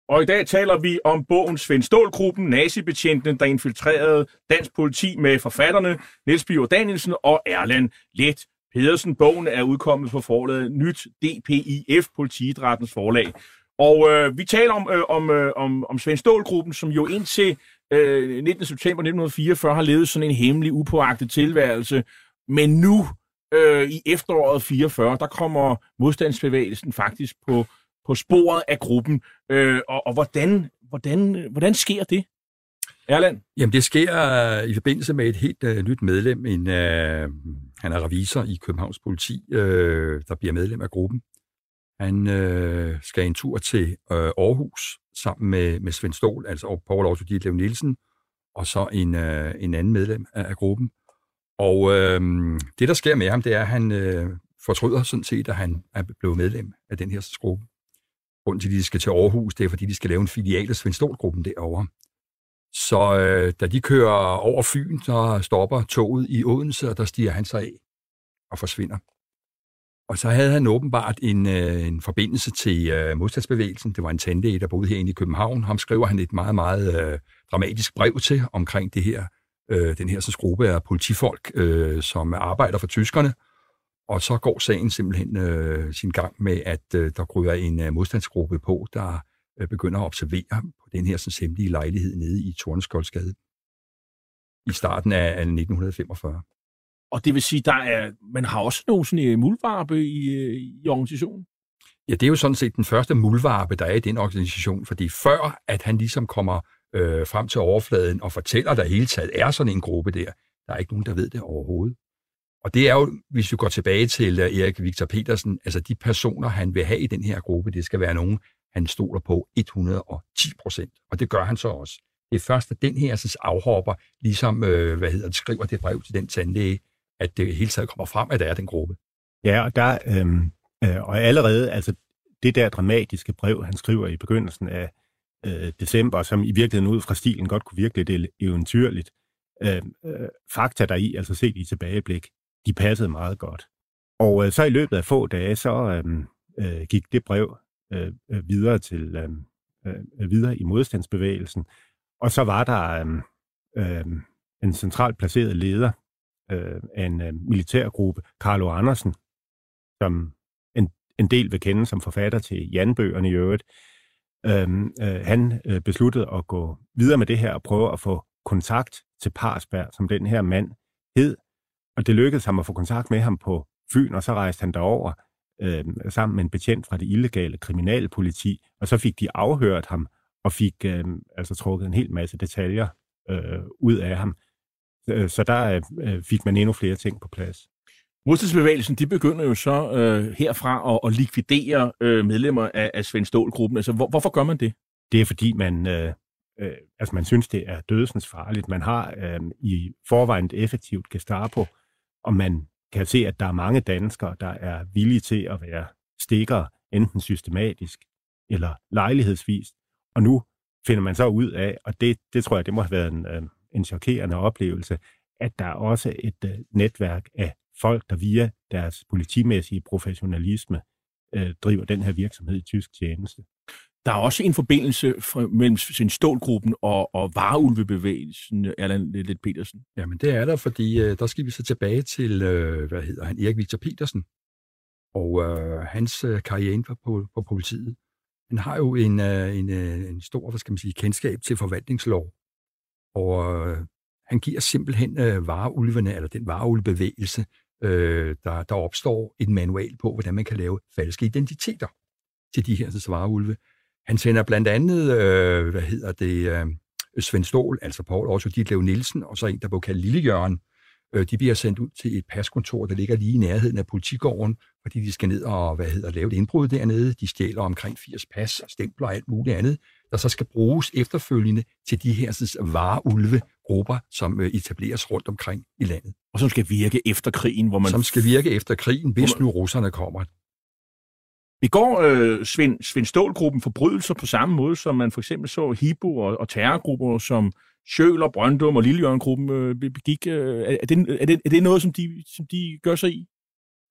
Og i dag taler vi om bogen Svend Stålgruppen, nazibetjenten, der infiltrerede dansk politi med forfatterne Niels Biver Danielsen og Erland Let Pedersen. Bogen er udkommet på forlaget Nyt DPIF, Politiidrættens forlag. Og øh, vi taler om, øh, om, øh, om, om Svend Stålgruppen, som jo indtil øh, 19. september 1944 har levet sådan en hemmelig, upåagtet tilværelse. Men nu, øh, i efteråret 44, der kommer modstandsbevægelsen faktisk på på sporet af gruppen. Øh, og, og hvordan, hvordan, hvordan sker det? Erland? Jamen, det sker øh, i forbindelse med et helt uh, nyt medlem. En, uh, han er revisor i Københavns politi, uh, der bliver medlem af gruppen. Han uh, skal en tur til uh, Aarhus sammen med, med Svend Stål, altså Paul Otto Dietlev Nielsen, og så en, uh, en anden medlem af, af gruppen. Og uh, det, der sker med ham, det er, at han uh, fortryder sådan set, at han er blevet medlem af den her gruppe. Grunden til, at de skal til Aarhus, det er, fordi de skal lave en filial af Svendstolgruppen derovre. Så øh, da de kører over Fyn, så stopper toget i Odense, og der stiger han sig af og forsvinder. Og så havde han åbenbart en, øh, en forbindelse til øh, modstandsbevægelsen. Det var en tandlæge, der boede herinde i København. Ham skriver han et meget, meget øh, dramatisk brev til omkring det her, øh, den her så gruppe af politifolk, øh, som arbejder for tyskerne, og så går sagen simpelthen øh, sin gang med, at øh, der kryger en øh, modstandsgruppe på, der øh, begynder at observere på den her sådan, hemmelige lejlighed nede i Torneskjoldsgade i starten af, af 1945. Og det vil sige, der er, man har også nogle sådan øh, muldvarpe i, øh, i organisationen? Ja, det er jo sådan set den første muldvarpe, der er i den organisation, fordi før at han ligesom kommer øh, frem til overfladen og fortæller, at der hele taget er sådan en gruppe der, der er ikke nogen, der ved det overhovedet. Og det er jo, hvis vi går tilbage til øh, Erik Victor Petersen, altså de personer, han vil have i den her gruppe, det skal være nogen, han stoler på 110 procent. Og det gør han så også. Det er først, at den her synes, afhopper, ligesom, øh, hvad hedder det, skriver det brev til den tandlæge, at det hele taget kommer frem, at der er den gruppe. Ja, og der, øh, øh, og allerede, altså det der dramatiske brev, han skriver i begyndelsen af øh, december, som i virkeligheden ud fra stilen godt kunne virke lidt eventyrligt, øh, øh, fakta der i, altså set i tilbageblik, de passede meget godt. Og øh, så i løbet af få dage, så øh, øh, gik det brev øh, øh, videre til øh, øh, videre i modstandsbevægelsen. Og så var der øh, øh, en centralt placeret leder øh, af en øh, militærgruppe, Carlo Andersen, som en, en del vil kende som forfatter til Janbøgerne i øvrigt. Øh, øh, han øh, besluttede at gå videre med det her og prøve at få kontakt til Parsberg, som den her mand hed, og det lykkedes ham at få kontakt med ham på Fyn, og så rejste han derover øh, sammen med en betjent fra det illegale kriminalpoliti, og så fik de afhørt ham og fik øh, altså trukket en hel masse detaljer øh, ud af ham. Øh, så der øh, fik man endnu flere ting på plads. Modstandsbevægelsen, de begynder jo så øh, herfra at, at likvidere øh, medlemmer af, af Svend Stål-gruppen. Altså, hvor, hvorfor gør man det? Det er, fordi man, øh, øh, altså man synes, det er dødsens farligt. Man har øh, i forvejen et effektivt Gestapo, og man kan se, at der er mange danskere, der er villige til at være stikker, enten systematisk eller lejlighedsvis. Og nu finder man så ud af, og det, det tror jeg, det må have været en, øh, en chokerende oplevelse, at der er også et øh, netværk af folk, der via deres politimæssige professionalisme øh, driver den her virksomhed i tysk tjeneste. Der er også en forbindelse fra, mellem sin stålgruppen og, og vareulvebevægelsen, Erland Lidt Petersen. Jamen det er der, fordi øh, der skal vi så tilbage til, øh, hvad hedder han, Erik Victor Petersen, og øh, hans øh, karriere på, på politiet. Han har jo en, øh, en, øh, en stor, hvad skal man sige, kendskab til forvaltningslov, og øh, han giver simpelthen øh, vareulvene, eller den vareulvebevægelse, øh, der, der opstår et manual på, hvordan man kan lave falske identiteter til de her altså, svareulve. Han sender blandt andet, øh, hvad hedder det, øh, Svend Stål, altså Paul Otto Ditlev Nielsen, og så en, der blev kaldt Lille Jørgen. Øh, de bliver sendt ud til et paskontor, der ligger lige i nærheden af politigården, fordi de skal ned og hvad hedder, lave et indbrud dernede. De stjæler omkring 80 pas, stempler og alt muligt andet, der så skal bruges efterfølgende til de her vareulve grupper, som øh, etableres rundt omkring i landet. Og som skal virke efter krigen, hvor man... Som skal virke efter krigen, hvis nu russerne kommer. Begår øh, Svend, Svend Stålgruppen forbrydelser på samme måde, som man for eksempel så Hibo og, og terrorgrupper som Sjøler, Brøndum og Lillejørngruppen øh, begik? Øh, er, det, er, det, er det noget, som de, som de gør sig i?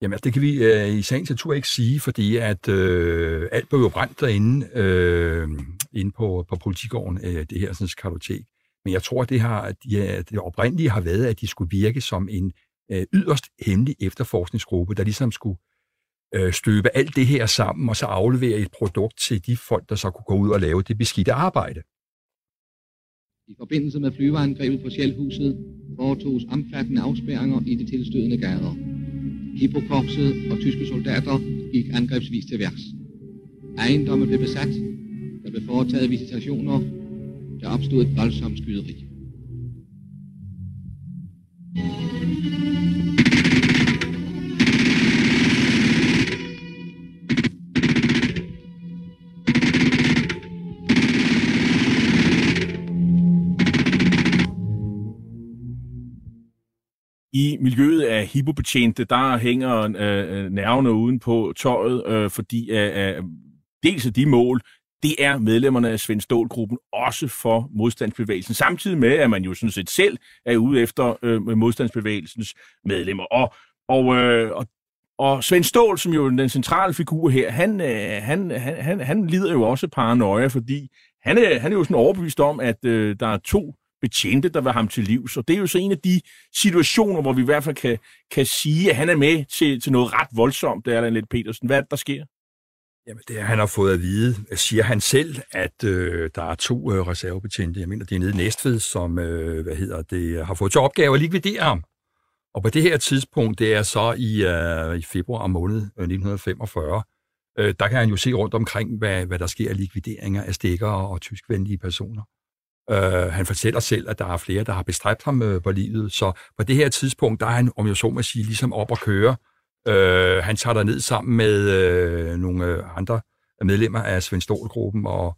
Jamen, altså, det kan vi øh, i sagens natur ikke sige, fordi at øh, alt blev jo brændt derinde, øh, inde på, på politigården, øh, det her sådan, kartotek. Men jeg tror, at det, har, ja, det oprindelige har været, at de skulle virke som en øh, yderst hemmelig efterforskningsgruppe, der ligesom skulle øh, støbe alt det her sammen, og så aflevere et produkt til de folk, der så kunne gå ud og lave det beskidte arbejde. I forbindelse med flyveangrebet på Sjælhuset foretoges omfattende afspærringer i de tilstødende gader. Hippokorpset og tyske soldater gik angrebsvis til værks. Ejendomme blev besat, der blev foretaget visitationer, der opstod et voldsomt skyderi. Miljøet af hippobetjente, der hænger øh, øh nervene uden på tøjet, øh, fordi øh, øh dels af de mål, det er medlemmerne af Svend Stålgruppen også for modstandsbevægelsen, samtidig med, at man jo sådan set selv er ude efter øh, modstandsbevægelsens medlemmer. Og, og, øh, og, og Svend Stål, som jo er den centrale figur her, han, øh, han, han, han, han lider jo også paranoia, fordi han er, han er jo sådan overbevist om, at øh, der er to betjente, der var ham til liv. Så det er jo så en af de situationer, hvor vi i hvert fald kan, kan sige, at han er med til, til noget ret voldsomt, det er der lidt Petersen. Hvad er det, der sker? Jamen, det er, han har fået at vide, siger han selv, at øh, der er to øh, reservebetjente, jeg mener, det er nede i Næstved, som øh, hvad hedder det, har fået til opgave at likvidere ham. Og på det her tidspunkt, det er så i, øh, i februar måned øh, 1945, øh, der kan han jo se rundt omkring, hvad, hvad der sker af likvideringer af stikker og tyskvenlige personer. Øh, han fortæller selv, at der er flere, der har bestræbt ham øh, på livet. Så på det her tidspunkt, der er han, om jeg så må sige, ligesom op at køre. Øh, han tager ned sammen med øh, nogle øh, andre medlemmer af Svend Stål-gruppen, og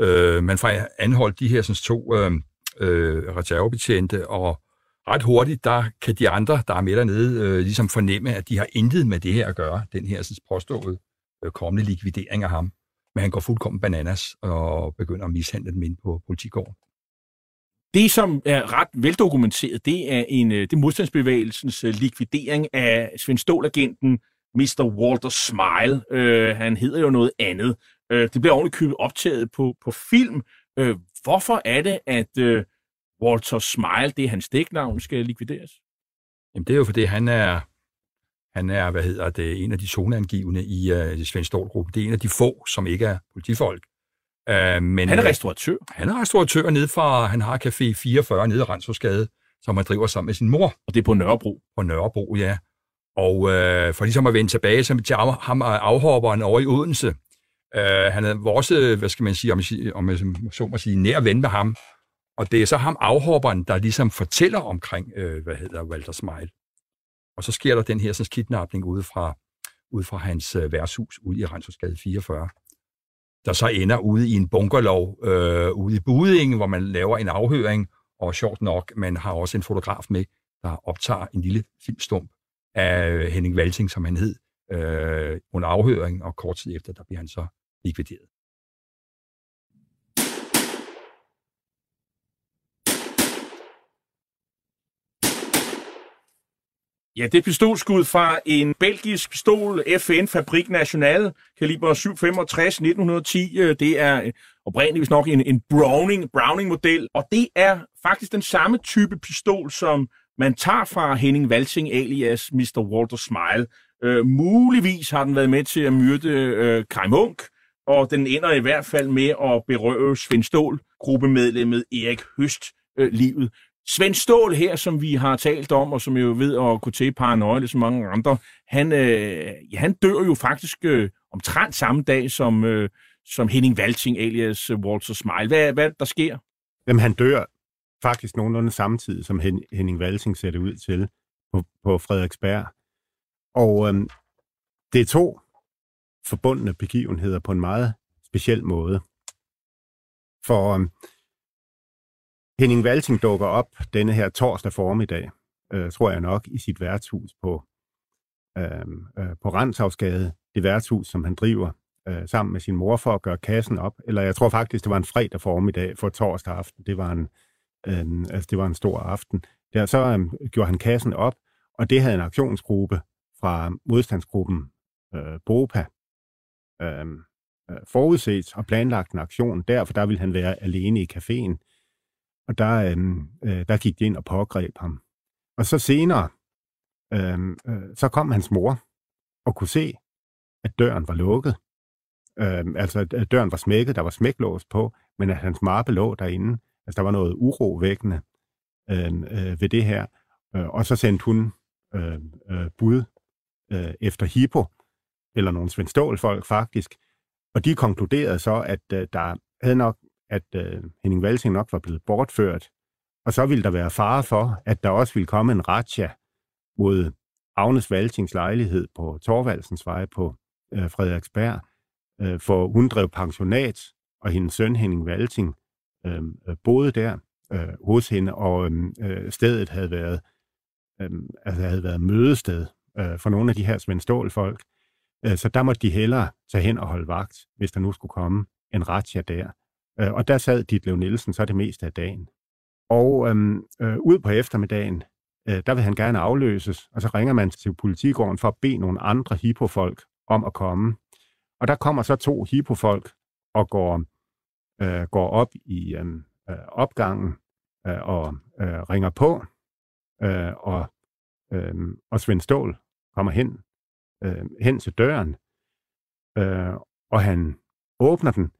øh, man får anholdt de her sådan, to øh, øh, reservebetjente, og ret hurtigt, der kan de andre, der er med dernede, øh, ligesom fornemme, at de har intet med det her at gøre, den her sådan, påståede øh, kommende likvidering af ham. Men han går fuldkommen bananas og begynder at mishandle dem ind på politigården. Det, som er ret veldokumenteret, det er en øh, det er modstandsbevægelsens øh, likvidering af Svend Stål-agenten Mr. Walter Smile. Øh, han hedder jo noget andet. Øh, det bliver ordentligt optaget på, på film. Øh, hvorfor er det, at øh, Walter Smile, det er hans dæknavn, skal likvideres? Jamen, det er jo, fordi han er, han er, hvad hedder det, en af de zoneangivende i uh, Svend Stål-gruppen. Det er en af de få, som ikke er politifolk. Uh, men, han er restauratør. Han er restauratør nede fra, han har Café 44 nede i Rensåsgade, som han driver sammen med sin mor. Og det er på Nørrebro? På Nørrebro, ja. Og øh, for ligesom at vende tilbage som til ham afhopperen over i Odense, øh, han er vores, hvad skal man sige, om, om jeg så må sige, nær ven med ham. Og det er så ham afhopperen, der ligesom fortæller omkring, øh, hvad hedder Walter Smile. Og så sker der den her sådan, kidnapning ude fra, ude fra hans øh, værtshus ude i Rensåsgade 44 der så ender ude i en bunkerlov øh, ude i Budingen, hvor man laver en afhøring, og sjovt nok, man har også en fotograf med, der optager en lille filmstump af øh, Henning Valting, som han hed, øh, under afhøring, og kort tid efter, der bliver han så likvideret. Ja, det er pistolskud fra en belgisk pistol, FN Fabrik National, kaliber 765 1910. Øh, det er øh, oprindeligt nok en, en Browning, Browning-model, og det er faktisk den samme type pistol, som man tager fra Henning Valsing alias Mr. Walter Smile. Øh, muligvis har den været med til at myrde øh, Kai Munk, og den ender i hvert fald med at berøve Svend Stål, gruppemedlemmet Erik Høst, øh, livet. Svend Stål her, som vi har talt om, og som jo ved at kunne til paranoia, som mange andre, han, øh, ja, han dør jo faktisk øh, omtrent samme dag som, øh, som Henning Valting, alias øh, Walter Smile. Hvad, hvad der sker? Jamen, han dør faktisk nogenlunde samtidig, som Hen- Henning Valting ser det ud til på, på Frederiksberg. Og øhm, det er to forbundne begivenheder på en meget speciel måde. For øhm, Henning Valting dukker op denne her torsdag formiddag, øh, tror jeg nok, i sit værtshus på, øh, øh, på Randshavsgade. Det værtshus, som han driver øh, sammen med sin mor for at gøre kassen op. Eller jeg tror faktisk, det var en fredag formiddag for torsdag aften. Det var en, øh, altså, det var en stor aften. Der så øh, gjorde han kassen op, og det havde en aktionsgruppe fra modstandsgruppen øh, BOPA øh, øh, forudset og planlagt en aktion der, for der ville han være alene i caféen. Og der, øhm, øh, der gik de ind og pågreb ham. Og så senere, øh, øh, så kom hans mor og kunne se, at døren var lukket. Øh, altså, at døren var smækket, der var smæklås på, men at hans mappe lå derinde. Altså, der var noget urovækkende øh, øh, ved det her. Øh, og så sendte hun øh, øh, bud øh, efter Hippo, eller nogle Svend folk faktisk, og de konkluderede så, at øh, der havde nok, at øh, Henning Valsing nok var blevet bortført, og så ville der være fare for, at der også ville komme en ratcha mod Agnes Valsings lejlighed på Torvaldsens vej på øh, Frederiksberg, øh, for hun drev pensionat, og hendes søn Henning Valting øh, øh, boede der øh, hos hende, og øh, øh, stedet havde været, øh, altså havde været mødested øh, for nogle af de her Svend folk øh, så der måtte de hellere tage hen og holde vagt, hvis der nu skulle komme en ratcha der. Øh, og der sad Ditlev Nielsen så det meste af dagen. Og øhm, øh, ud på eftermiddagen, øh, der vil han gerne afløses, og så ringer man til politigården for at bede nogle andre hippofolk om at komme. Og der kommer så to hippofolk og går, øh, går op i øhm, øh, opgangen øh, og øh, ringer på, øh, og, øh, og Svend Stål kommer hen, øh, hen til døren, øh, og han åbner den,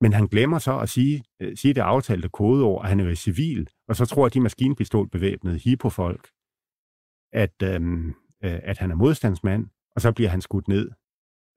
men han glemmer så at sige, øh, sige det aftalte kodeord, at han er civil, og så tror de maskinpistolbevæbnede hippofolk, at, øh, øh, at han er modstandsmand, og så bliver han skudt ned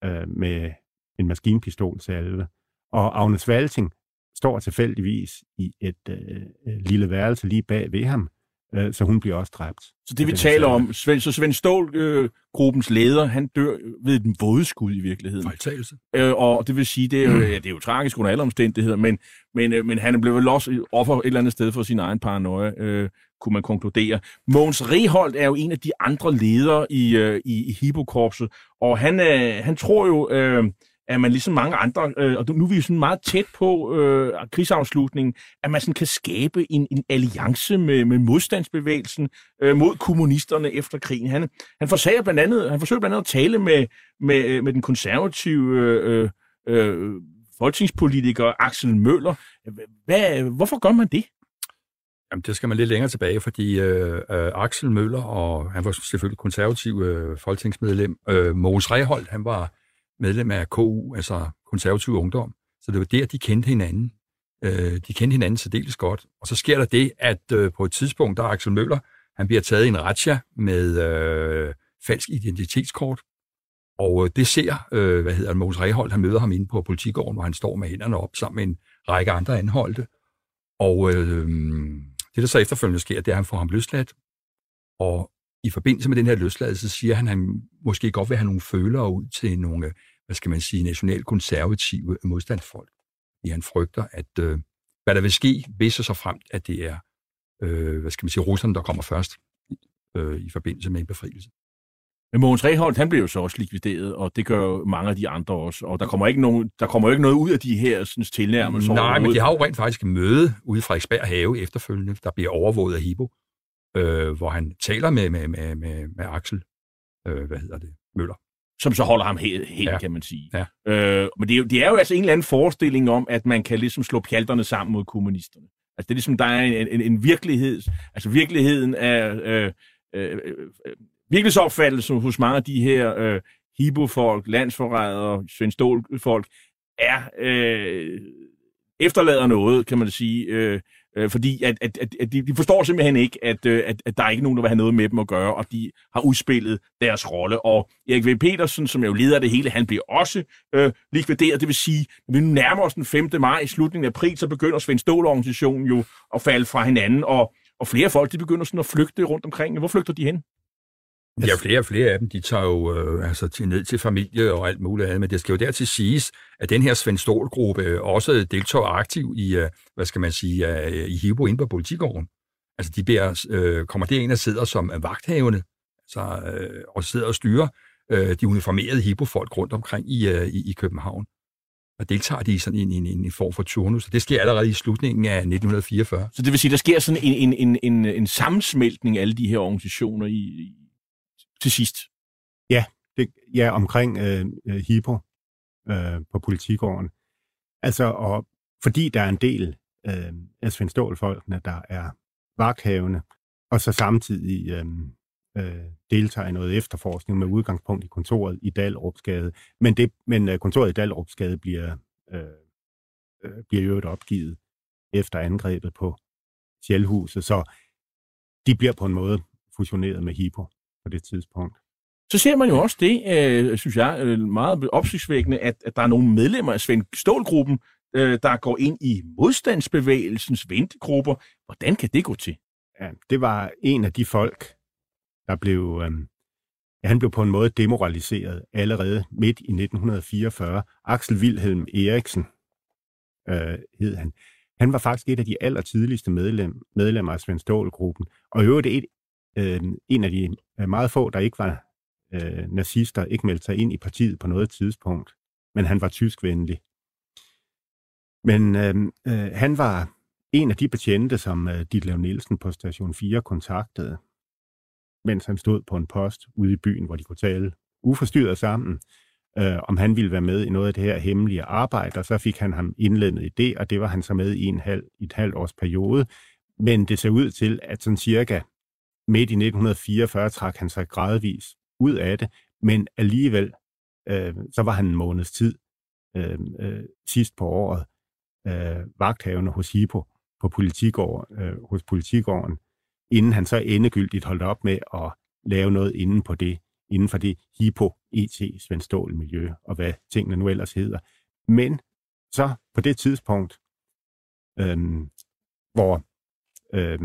øh, med en maskinpistolsalve. Og Agnes Valting står tilfældigvis i et øh, øh, lille værelse lige bag ved ham, øh, så hun bliver også dræbt. Så det vi taler om, Svend, så Svend Stål, øh, gruppens leder, han dør ved den vådeskud i virkeligheden. Fejltagelse. Øh, og det vil sige, det er, jo, ja, det er jo tragisk under alle omstændigheder, men, men, øh, men han blev vel også offer et eller andet sted for sin egen paranoia, øh, kunne man konkludere. Mogens Reholdt er jo en af de andre ledere i, øh, i, i Hippokorpset, og han, øh, han tror jo... Øh, at man ligesom mange andre, øh, og nu er vi sådan meget tæt på øh, krigsafslutningen, at man sådan kan skabe en, en alliance med, med modstandsbevægelsen øh, mod kommunisterne efter krigen. Han, han, forsøger blandt andet, han forsøger blandt andet at tale med, med, øh, med den konservative øh, øh, folketingspolitiker Axel Møller. Hvad, hvorfor gør man det? Jamen, det skal man lidt længere tilbage, fordi øh, øh, Axel Møller, og han var selvfølgelig konservativ øh, folketingsmedlem, øh, Mogens Reholdt, han var medlem af KU, altså konservativ ungdom. Så det var der, de kendte hinanden. Øh, de kendte hinanden særdeles godt. Og så sker der det, at øh, på et tidspunkt, der er Axel Møller, han bliver taget i en ratcha med øh, falsk identitetskort. Og øh, det ser, øh, hvad hedder Mogens Rehold, han møder ham inde på politigården, hvor han står med hænderne op sammen med en række andre anholdte. Og øh, det, der så efterfølgende sker, det er, at han får ham løsladt. Og i forbindelse med den her løsladelse siger han, at han måske godt vil have nogle følere ud til nogle hvad skal man sige, nationalkonservative modstandsfolk. Fordi han frygter, at øh, hvad der vil ske, hvis så fremt, at det er, øh, hvad skal man sige, russerne, der kommer først øh, i forbindelse med en befrielse. Men Mogens Reholdt, han blev jo så også likvideret, og det gør jo mange af de andre også. Og der kommer ikke, nogen, der kommer ikke noget ud af de her sådan, tilnærmelser. Nej, men de har jo rent faktisk møde ude i Frederiksberg Have efterfølgende, der bliver overvåget af Hibo, øh, hvor han taler med, med, med, med, med Axel, øh, hvad hedder det, Møller som så holder ham helt, helt ja. kan man sige. Ja. Øh, men det er, jo, det er jo altså en eller anden forestilling om, at man kan ligesom slå pjalterne sammen mod kommunisterne. Altså det er ligesom, der er en, en, en virkelighed, altså virkeligheden af, øh, øh, øh, virkelighedsopfattelsen hos mange af de her øh, hibofolk, landsforrædere, Svend folk er, øh, efterlader noget, kan man sige, øh, Øh, fordi at, at, at, at de, de forstår simpelthen ikke, at, øh, at, at der er ikke nogen, der vil have noget med dem at gøre, og de har udspillet deres rolle. Og Erik V. Petersen, som jo leder det hele, han bliver også øh, likvideret. Det vil sige, at vi nu nærmer os den 5. maj i slutningen af april, så begynder Svend Stål-organisationen jo at falde fra hinanden, og, og flere folk de begynder sådan at flygte rundt omkring. Hvor flygter de hen? Ja, flere og flere af dem, de tager jo øh, altså, til, ned til familie og alt muligt andet, men det skal jo dertil siges, at den her Svend Stål-gruppe øh, også deltager aktiv i, øh, hvad skal man sige, øh, i Hibo inde på politigården. Altså, de bliver, øh, kommer derind og sidder som vagthavende, altså, øh, og sidder og styrer øh, de uniformerede Hibo-folk rundt omkring i, øh, i, i København. Og deltager de i sådan en, en, en form for turnus. Det sker allerede i slutningen af 1944. Så det vil sige, der sker sådan en, en, en, en, en sammensmeltning af alle de her organisationer i, til sidst. Ja, det, ja omkring øh, øh, Hippo øh, på politigården. Altså, og fordi der er en del øh, af Svend Stål-folkene, der er vagthavende, og så samtidig øh, øh, deltager i noget efterforskning med udgangspunkt i kontoret i Dalrupsgade. Men, det, men øh, kontoret i Dalrupsgade bliver, øh, øh, bliver jo opgivet efter angrebet på Sjælhuset, så de bliver på en måde fusioneret med Hippo på det tidspunkt. Så ser man jo også det, øh, synes jeg, øh, meget opsigtsvækkende, at, at der er nogle medlemmer af Svend Stålgruppen, øh, der går ind i modstandsbevægelsens ventegrupper. Hvordan kan det gå til? Ja, det var en af de folk, der blev... Øh, han blev på en måde demoraliseret allerede midt i 1944. Axel Wilhelm Eriksen øh, hed han. Han var faktisk et af de allertidligste medlem, medlemmer af Svend Stål-gruppen, og i øvrigt et, øh, en af de øh, meget få, der ikke var øh, nazister, ikke meldte sig ind i partiet på noget tidspunkt, men han var tyskvenlig. Men øh, øh, han var en af de betjente, som øh, Ditlev Nielsen på station 4 kontaktede, mens han stod på en post ude i byen, hvor de kunne tale uforstyrret sammen, øh, om han ville være med i noget af det her hemmelige arbejde, og så fik han ham indledende i det, og det var han så med i en halv, i et halvt års periode. Men det ser ud til, at sådan cirka midt i 1944 trak han sig gradvis ud af det, men alligevel, øh, så var han en måneds tid øh, øh, sidst på året øh, vagthavende hos HIPO på politigård, øh, hos politigården, inden han så endegyldigt holdt op med at lave noget inden på det, inden for det HIPO, ET, Svend Stål miljø, og hvad tingene nu ellers hedder. Men så på det tidspunkt, øh, hvor øh,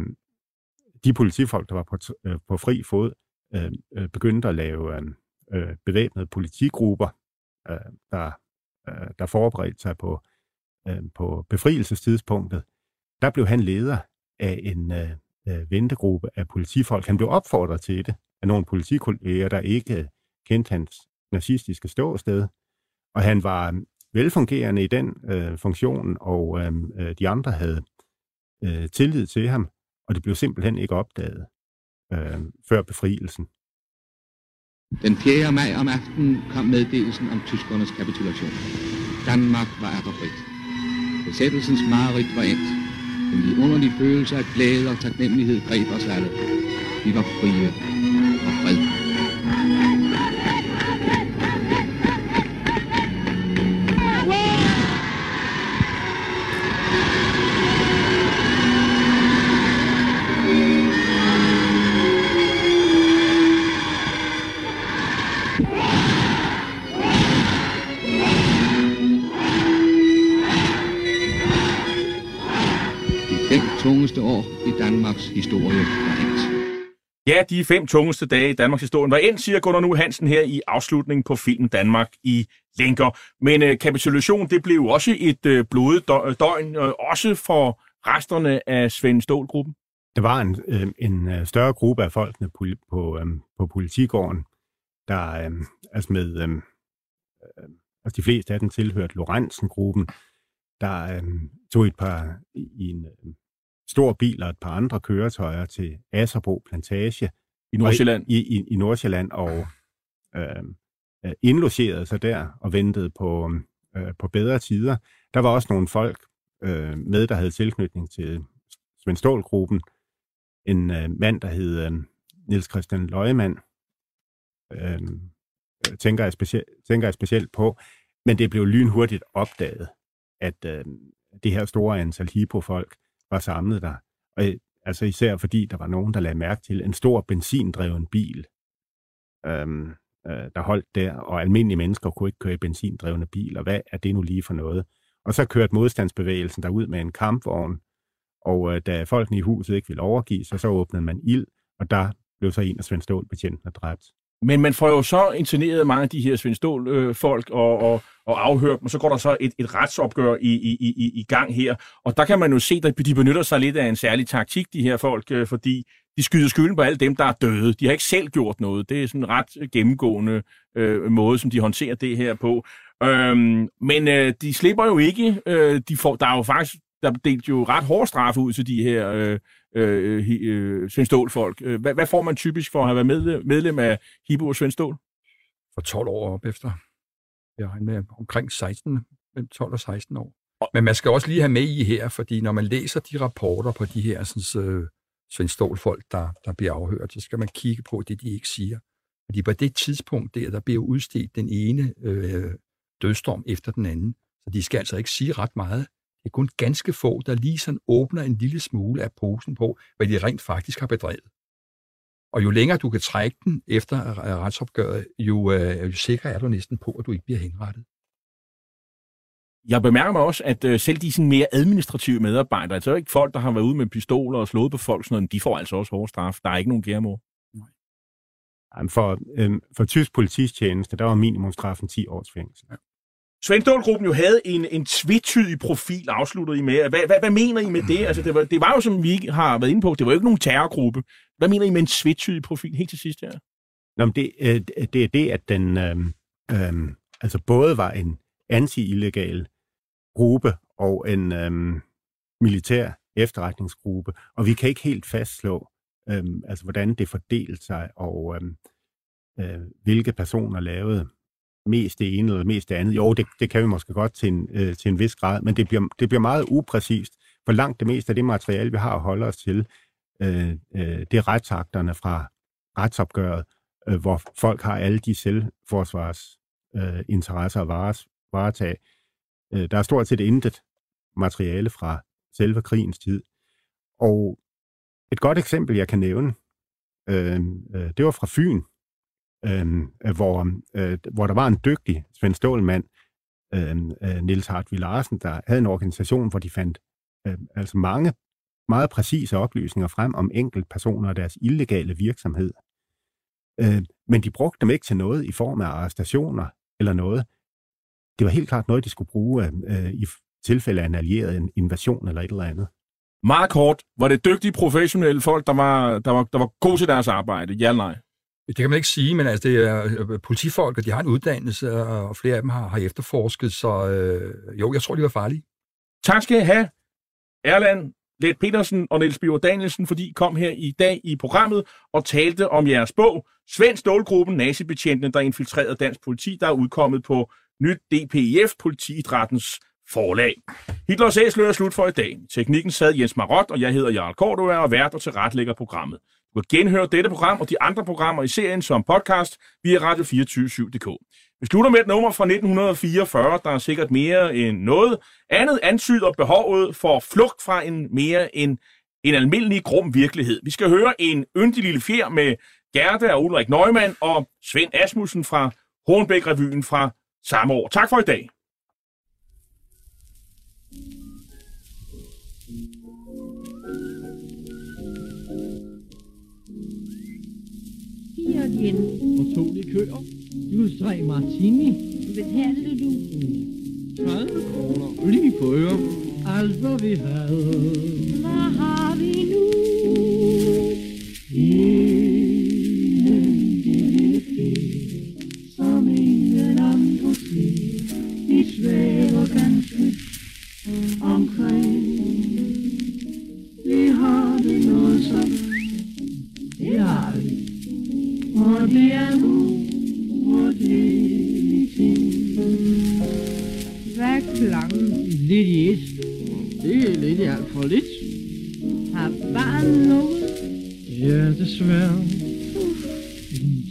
de politifolk, der var på, øh, på fri fod, øh, øh, begyndte at lave øh, øh, bevæbnede politigrupper, øh, der, øh, der forberedte sig på, øh, på befrielsestidspunktet. Der blev han leder af en øh, øh, ventegruppe af politifolk. Han blev opfordret til det af nogle politikolleger, der ikke kendte hans nazistiske ståsted, og han var velfungerende i den øh, funktion, og øh, øh de andre havde øh, tillid til ham og det blev simpelthen ikke opdaget øh, før befrielsen. Den 4. maj om aftenen kom meddelelsen om tyskernes kapitulation. Danmark var frit. Besættelsens mareridt var endt. En vidunderlig følelse af glæde og taknemmelighed greb os alle. Vi var frie Ja, de fem tungeste dage i Danmarks historie var end, siger Gunnar Nu Hansen her i afslutningen på filmen Danmark i lænker. Men øh, kapitulation, det blev også et øh, blodet døgn, øh, også for resterne af Svend Stålgruppen. Der var en, øh, en øh, større gruppe af folkene på, på, øh, på politigården, der øh, altså med, øh, øh altså de fleste af dem tilhørte Lorentzen-gruppen, der øh, tog et par i en øh, stor bil og et par andre køretøjer til Asserbo Plantage i Nordsjælland, i, i, i Nordsjælland og øh, indlogerede sig der og ventede på, øh, på bedre tider. Der var også nogle folk øh, med, der havde tilknytning til Svend Stål-gruppen. En øh, mand, der hed øh, Niels Christian Løjemann, øh, tænker, jeg specielt, tænker jeg specielt på. Men det blev lynhurtigt opdaget, at øh, det her store antal hipo-folk var samlet der. Og, altså især fordi der var nogen, der lagde mærke til en stor benzindreven bil, øhm, øh, der holdt der, og almindelige mennesker kunne ikke køre i benzindrevne biler. Hvad er det nu lige for noget? Og så kørte modstandsbevægelsen derud med en kampvogn, og øh, da folkene i huset ikke ville overgive sig, så åbnede man ild, og der blev så en af Svend Stål betjentene dræbt. Men man får jo så interneret mange af de her Svend Stål-folk øh, og, og, og afhørt dem, og så går der så et, et retsopgør i, i, i, i gang her. Og der kan man jo se, at de benytter sig lidt af en særlig taktik, de her folk, øh, fordi de skyder skylden på alle dem, der er døde. De har ikke selv gjort noget. Det er sådan en ret øh, gennemgående øh, måde, som de håndterer det her på. Øhm, men øh, de slipper jo ikke. Øh, de får, der er jo faktisk der delt jo ret hårde straffe ud til de her øh, øh, øh, Svend Stål-folk. Øh, hvad, hvad får man typisk for at have været med, medlem af Hibo og Svend Stål? For 12 år op efter. Jeg regner med omkring 16, mellem 12 og 16 år. Men man skal også lige have med i her, fordi når man læser de rapporter på de her sådan, øh, Svend Stål-folk, der, der bliver afhørt, så skal man kigge på det, de ikke siger. Fordi på det tidspunkt der, der bliver udstedt den ene øh, dødstorm efter den anden. Så de skal altså ikke sige ret meget. Det er kun ganske få, der lige sådan åbner en lille smule af posen på, hvad de rent faktisk har bedrevet. Og jo længere du kan trække den efter retsopgøret, jo, øh, jo sikker er du næsten på, at du ikke bliver henrettet. Jeg bemærker mig også, at øh, selv de sådan mere administrative medarbejdere, altså ikke folk, der har været ude med pistoler og slået på folk, sådan noget, de får altså også hårde straf. Der er ikke nogen gærmor. For, øh, for tysk politistjeneste, der var minimumstraffen 10 års fængsel. Ja. Svendstål-gruppen jo havde en, en tvetydig profil, afsluttet I med. Hvad, hvad, hvad mener I med det? Altså, det, var, det var jo, som vi har været inde på, det var jo ikke nogen terrorgruppe. Hvad mener I med en tvetydig profil helt til sidst her? Nå, men det, øh, det er det, at den øh, øh, altså både var en anti-illegal gruppe og en øh, militær efterretningsgruppe, og vi kan ikke helt fastslå, øh, altså hvordan det fordelte sig, og øh, øh, hvilke personer lavede mest det ene eller mest det andet. Jo, det, det kan vi måske godt til en, øh, til en vis grad, men det bliver, det bliver meget upræcist, for langt det meste af det materiale, vi har at holde os til, øh, øh, det er retsakterne fra retsopgøret, øh, hvor folk har alle de selvforsvars øh, interesser at vares, varetage. Øh, der er stort set intet materiale fra selve krigens tid. Og et godt eksempel, jeg kan nævne, øh, øh, det var fra Fyn, Øhm, øh, hvor, øh, hvor der var en dygtig Svend Stålmand, øhm, øh, Nils Niels Larsen, der havde en organisation, hvor de fandt øh, altså mange meget præcise oplysninger frem om enkeltpersoner og deres illegale virksomhed. Øh, men de brugte dem ikke til noget i form af arrestationer eller noget. Det var helt klart noget, de skulle bruge øhm, øh, i tilfælde af en allieret invasion eller et eller andet. Meget kort, var det dygtige professionelle folk, der var, der var, der var gode til deres arbejde? Ja eller nej? Det kan man ikke sige, men altså, det er øh, politifolk, og de har en uddannelse, og flere af dem har, har efterforsket, så øh, jo, jeg tror, de var farlige. Tak skal I have, Erland Let Petersen og Niels Bjørn Danielsen, fordi I kom her i dag i programmet og talte om jeres bog, Svend Stålgruppen, nazibetjentene, der infiltrerede dansk politi, der er udkommet på nyt DPF, politiidrættens forlag. Hitlers æsler er slut for i dag. Teknikken sad Jens Marot, og jeg hedder Jarl Kortua og vært og tilretlægger programmet. Du kan genhøre dette program og de andre programmer i serien som podcast via radio247.dk. Vi slutter med et nummer fra 1944, der er sikkert mere end noget. Andet antyder behovet for flugt fra en mere end en almindelig grum virkelighed. Vi skal høre en yndig lille fjer med Gerda og Ulrik Neumann og Svend Asmussen fra Hornbæk-revyen fra samme år. Tak for i dag. Fire gin. Og to likører. Plus tre martini. Betalte du? 30 kroner. Lige på øre. Alt hvad vi havde. Hvad har vi nu? Ingen lille som ingen andre ser. Vi svæver ganske omkring. Vi har det noget som Og det er uvurderlige ting. Hvad er klokken? Lidt i et. Det er lidt i alt for lidt. Har barn noget? Ja, desværre.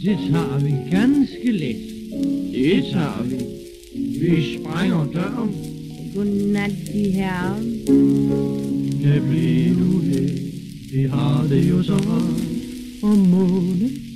Det tager vi ganske let. Det tager vi. Vi sprænger døren. Godnat, de herrer. kan blive nu her. Vi har det jo så rart, og månen